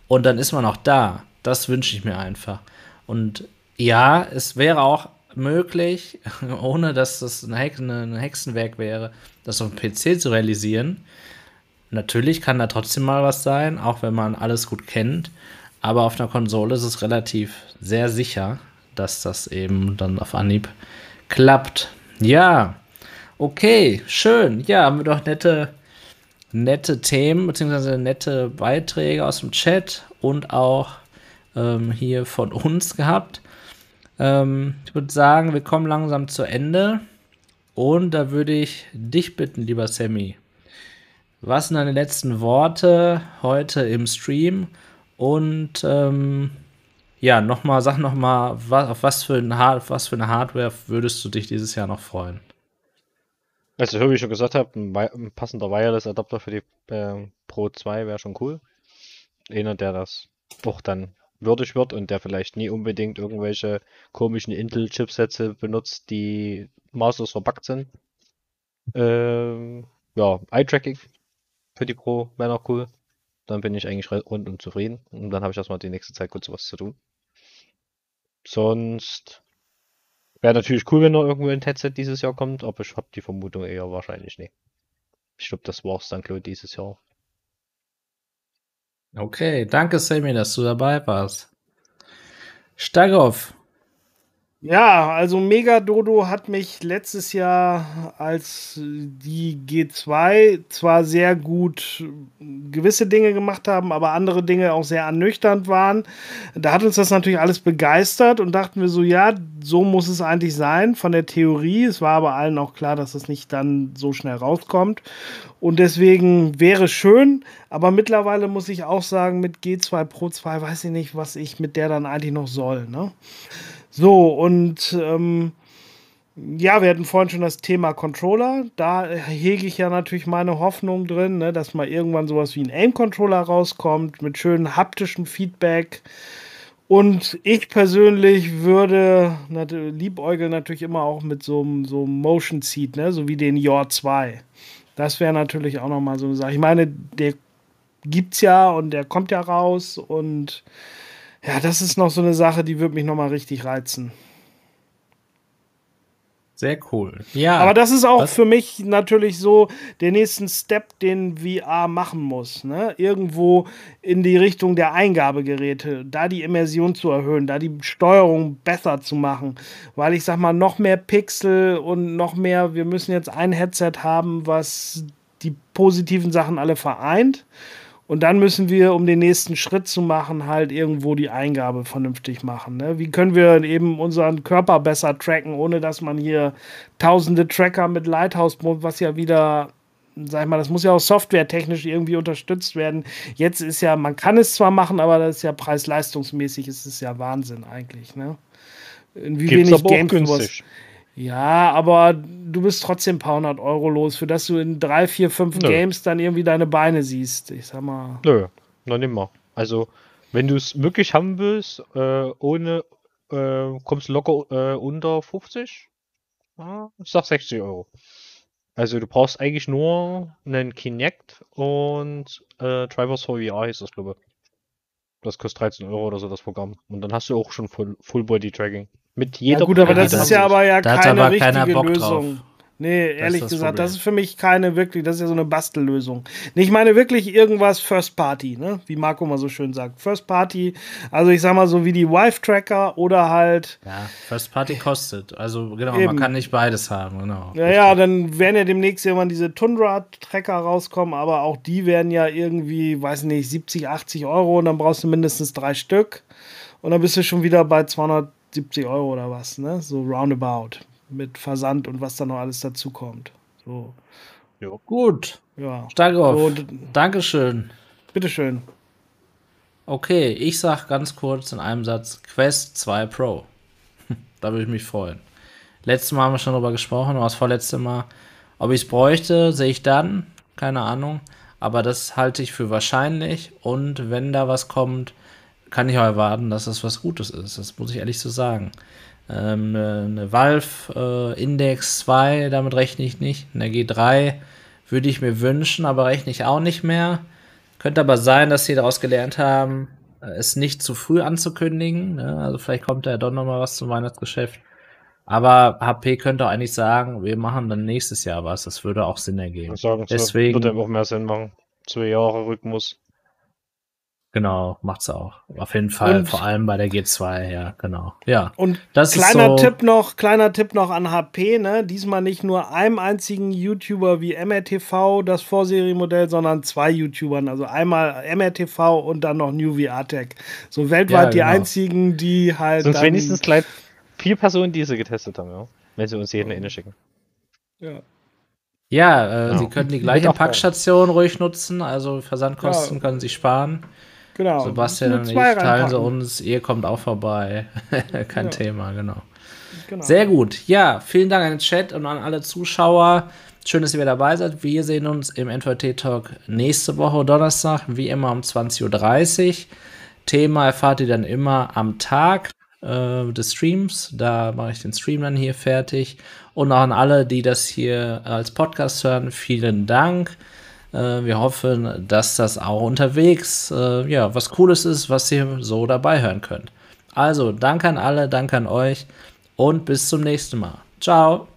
und dann ist man auch da. Das wünsche ich mir einfach. Und ja, es wäre auch möglich, ohne dass das ein, Hex ein Hexenwerk wäre, das auf dem PC zu realisieren. Natürlich kann da trotzdem mal was sein, auch wenn man alles gut kennt. Aber auf einer Konsole ist es relativ sehr sicher, dass das eben dann auf Anhieb klappt. Ja, okay, schön. Ja, haben wir doch nette, nette Themen beziehungsweise nette Beiträge aus dem Chat und auch ähm, hier von uns gehabt. Ähm, ich würde sagen, wir kommen langsam zu Ende. Und da würde ich dich bitten, lieber Sammy. Was sind deine letzten Worte heute im Stream? Und ähm, ja, nochmal, sag nochmal, was, auf was für, ein was für eine Hardware würdest du dich dieses Jahr noch freuen? Also, wie ich schon gesagt habe, ein, passender Wireless-Adapter für die ähm, Pro 2 wäre schon cool. Einer, der das auch dann würdig wird und der vielleicht nie unbedingt irgendwelche komischen Intel-Chipsätze benutzt, die maßlos verbuggt sind. Ähm, ja, Eye-Tracking für die Pro wäre noch cool. Dann bin ich eigentlich re- rundum zufrieden und dann habe ich erstmal die nächste Zeit kurz was zu tun. Sonst wäre natürlich cool, wenn noch irgendwo ein Headset dieses Jahr kommt, aber ich habe die Vermutung eher wahrscheinlich nicht. Ich glaube, das war's dann, glaube dieses Jahr. Okay, danke Sammy, dass du dabei warst. Starkov, Ja, also Megadodo hat mich letztes Jahr als die G2 zwar sehr gut gewisse Dinge gemacht haben, aber andere Dinge auch sehr ernüchternd waren. Da hat uns das natürlich alles begeistert und dachten wir so, ja, so muss es eigentlich sein von der Theorie. Es war aber allen auch klar, dass es nicht dann so schnell rauskommt. Und deswegen wäre schön, aber mittlerweile muss ich auch sagen, mit G2 Pro 2 weiß ich nicht, was ich mit der dann eigentlich noch soll. Ne? So, und ähm, ja, wir hatten vorhin schon das Thema Controller. Da hege ich ja natürlich meine Hoffnung drin, ne, dass mal irgendwann sowas wie ein Aim-Controller rauskommt mit schönem haptischem Feedback. Und ich persönlich würde liebäugeln natürlich immer auch mit so einem so Motion Seat, ne, so wie den Yor 2. Das wäre natürlich auch nochmal so eine Sache. Ich meine, der gibt's ja und der kommt ja raus und ja, das ist noch so eine Sache, die würde mich nochmal richtig reizen. sehr cool. Ja, Aber das ist auch was- für mich natürlich so der nächsten Step, den VR machen muss. Ne? Irgendwo in die Richtung der Eingabegeräte, da die Immersion zu erhöhen, da die Steuerung besser zu machen. Weil ich sag mal, noch mehr Pixel und noch mehr, wir müssen jetzt ein Headset haben, was die positiven Sachen alle vereint. Und dann müssen wir, um den nächsten Schritt zu machen, halt irgendwo die Eingabe vernünftig machen. Ne? Wie können wir eben unseren Körper besser tracken, ohne dass man hier tausende Tracker mit Lighthouse, was ja wieder, sag ich mal, das muss ja auch softwaretechnisch irgendwie unterstützt werden. Jetzt ist ja, man kann es zwar machen, aber das ist ja preis-leistungsmäßig, ist es ja Wahnsinn eigentlich. Ne? Wie Gibt's wenig aber auch Games. Ja, aber du bist trotzdem ein paar hundert Euro los, für das du in drei, vier, fünf Nö. Games dann irgendwie deine Beine siehst. Ich sag mal. Nö, noch mal. Also, wenn du es wirklich haben willst, äh, ohne, äh, kommst du locker äh, unter 50. Ah, Ich sag 60 Euro. Also du brauchst eigentlich nur einen Kinect und äh, Drivers for VR hieß das, glaube ich. Das kostet 13 Euro oder so, das Programm. Und dann hast du auch schon Full, Full Body Tracking. Mit jeder Ja, gut, aber das ist ja aber ja da keine aber richtige Bock Lösung. drauf. Nee, ehrlich das gesagt, das Problem. ist für mich keine wirklich, das ist ja so eine Bastellösung. Nee, ich meine wirklich irgendwas First Party, ne? Wie Marco mal so schön sagt. First Party, also ich sag mal so wie die Wife-Tracker oder halt, Ja, First Party kostet. Also genau, Eben. man kann nicht beides haben, genau. ja, ja, dann werden ja demnächst irgendwann diese Tundra-Tracker rauskommen, aber auch die werden ja irgendwie, weiß nicht, 70, 80 Euro und dann brauchst du mindestens drei Stück und dann bist du schon wieder bei 270 Euro oder was, ne? So roundabout. Mit Versand und was da noch alles dazu kommt. So, Gut, ja. Starkov, So, Dankeschön. bitteschön. Okay, ich sag ganz kurz in einem Satz Quest 2 Pro. da würde ich mich freuen. Letztes Mal haben wir schon drüber gesprochen, oder das vorletzte Mal. Ob ich es bräuchte, sehe ich dann. Keine Ahnung. Aber das halte ich für wahrscheinlich. Und wenn da was kommt, kann ich auch erwarten, dass es was Gutes ist. Das muss ich ehrlich so sagen. Ähm, eine, eine Valve äh, Index 2, damit rechne ich nicht. Eine G3 würde ich mir wünschen, aber rechne ich auch nicht mehr. Könnte aber sein, dass sie daraus gelernt haben, äh, es nicht zu früh anzukündigen. Ne? Also vielleicht kommt da ja doch noch mal was zum Weihnachtsgeschäft. Aber HP könnte auch eigentlich sagen, wir machen dann nächstes Jahr was. Das würde auch Sinn ergeben. Sagen, Deswegen- würde auch mehr Sinn machen. Zwei Jahre Rhythmus. Genau, macht's auch. Auf jeden Fall, Und- vor allem bei der G2, ja, genau. Ja, Und Das ist kleiner so- Tipp noch, kleiner Tipp noch an HP, ne? Diesmal nicht nur einem einzigen YouTuber wie MRTV, das Vorserienmodell, sondern zwei YouTubern. Also einmal MRTV und dann noch New VRTech. So weltweit Ja, die genau. einzigen, die halt. Sonst wenigstens gleich vier Personen, die sie getestet haben, ja. Wenn sie uns jeden eine schicken. Ja. ja, äh, Ja. Sie können die gleiche Packstation ruhig nutzen, also Versandkosten Ja. können Sie sparen. Genau. Sebastian und ich teilen sie reinpacken. uns, ihr kommt auch vorbei. Kein Ja. Thema, genau. Genau. Sehr gut. Ja, vielen Dank an den Chat und an alle Zuschauer. Schön, dass ihr wieder dabei seid. Wir sehen uns im NVT Talk nächste Woche Donnerstag, wie immer um 20.30 Uhr. Thema erfahrt ihr dann immer am Tag äh, des Streams. Da mache ich den Stream dann hier fertig. Und auch an alle, die das hier als Podcast hören, vielen Dank. Äh, wir hoffen, dass das auch unterwegs äh, ja, was Cooles ist, was ihr so dabei hören könnt. Also, danke an alle, danke an euch und bis zum nächsten Mal. Ciao.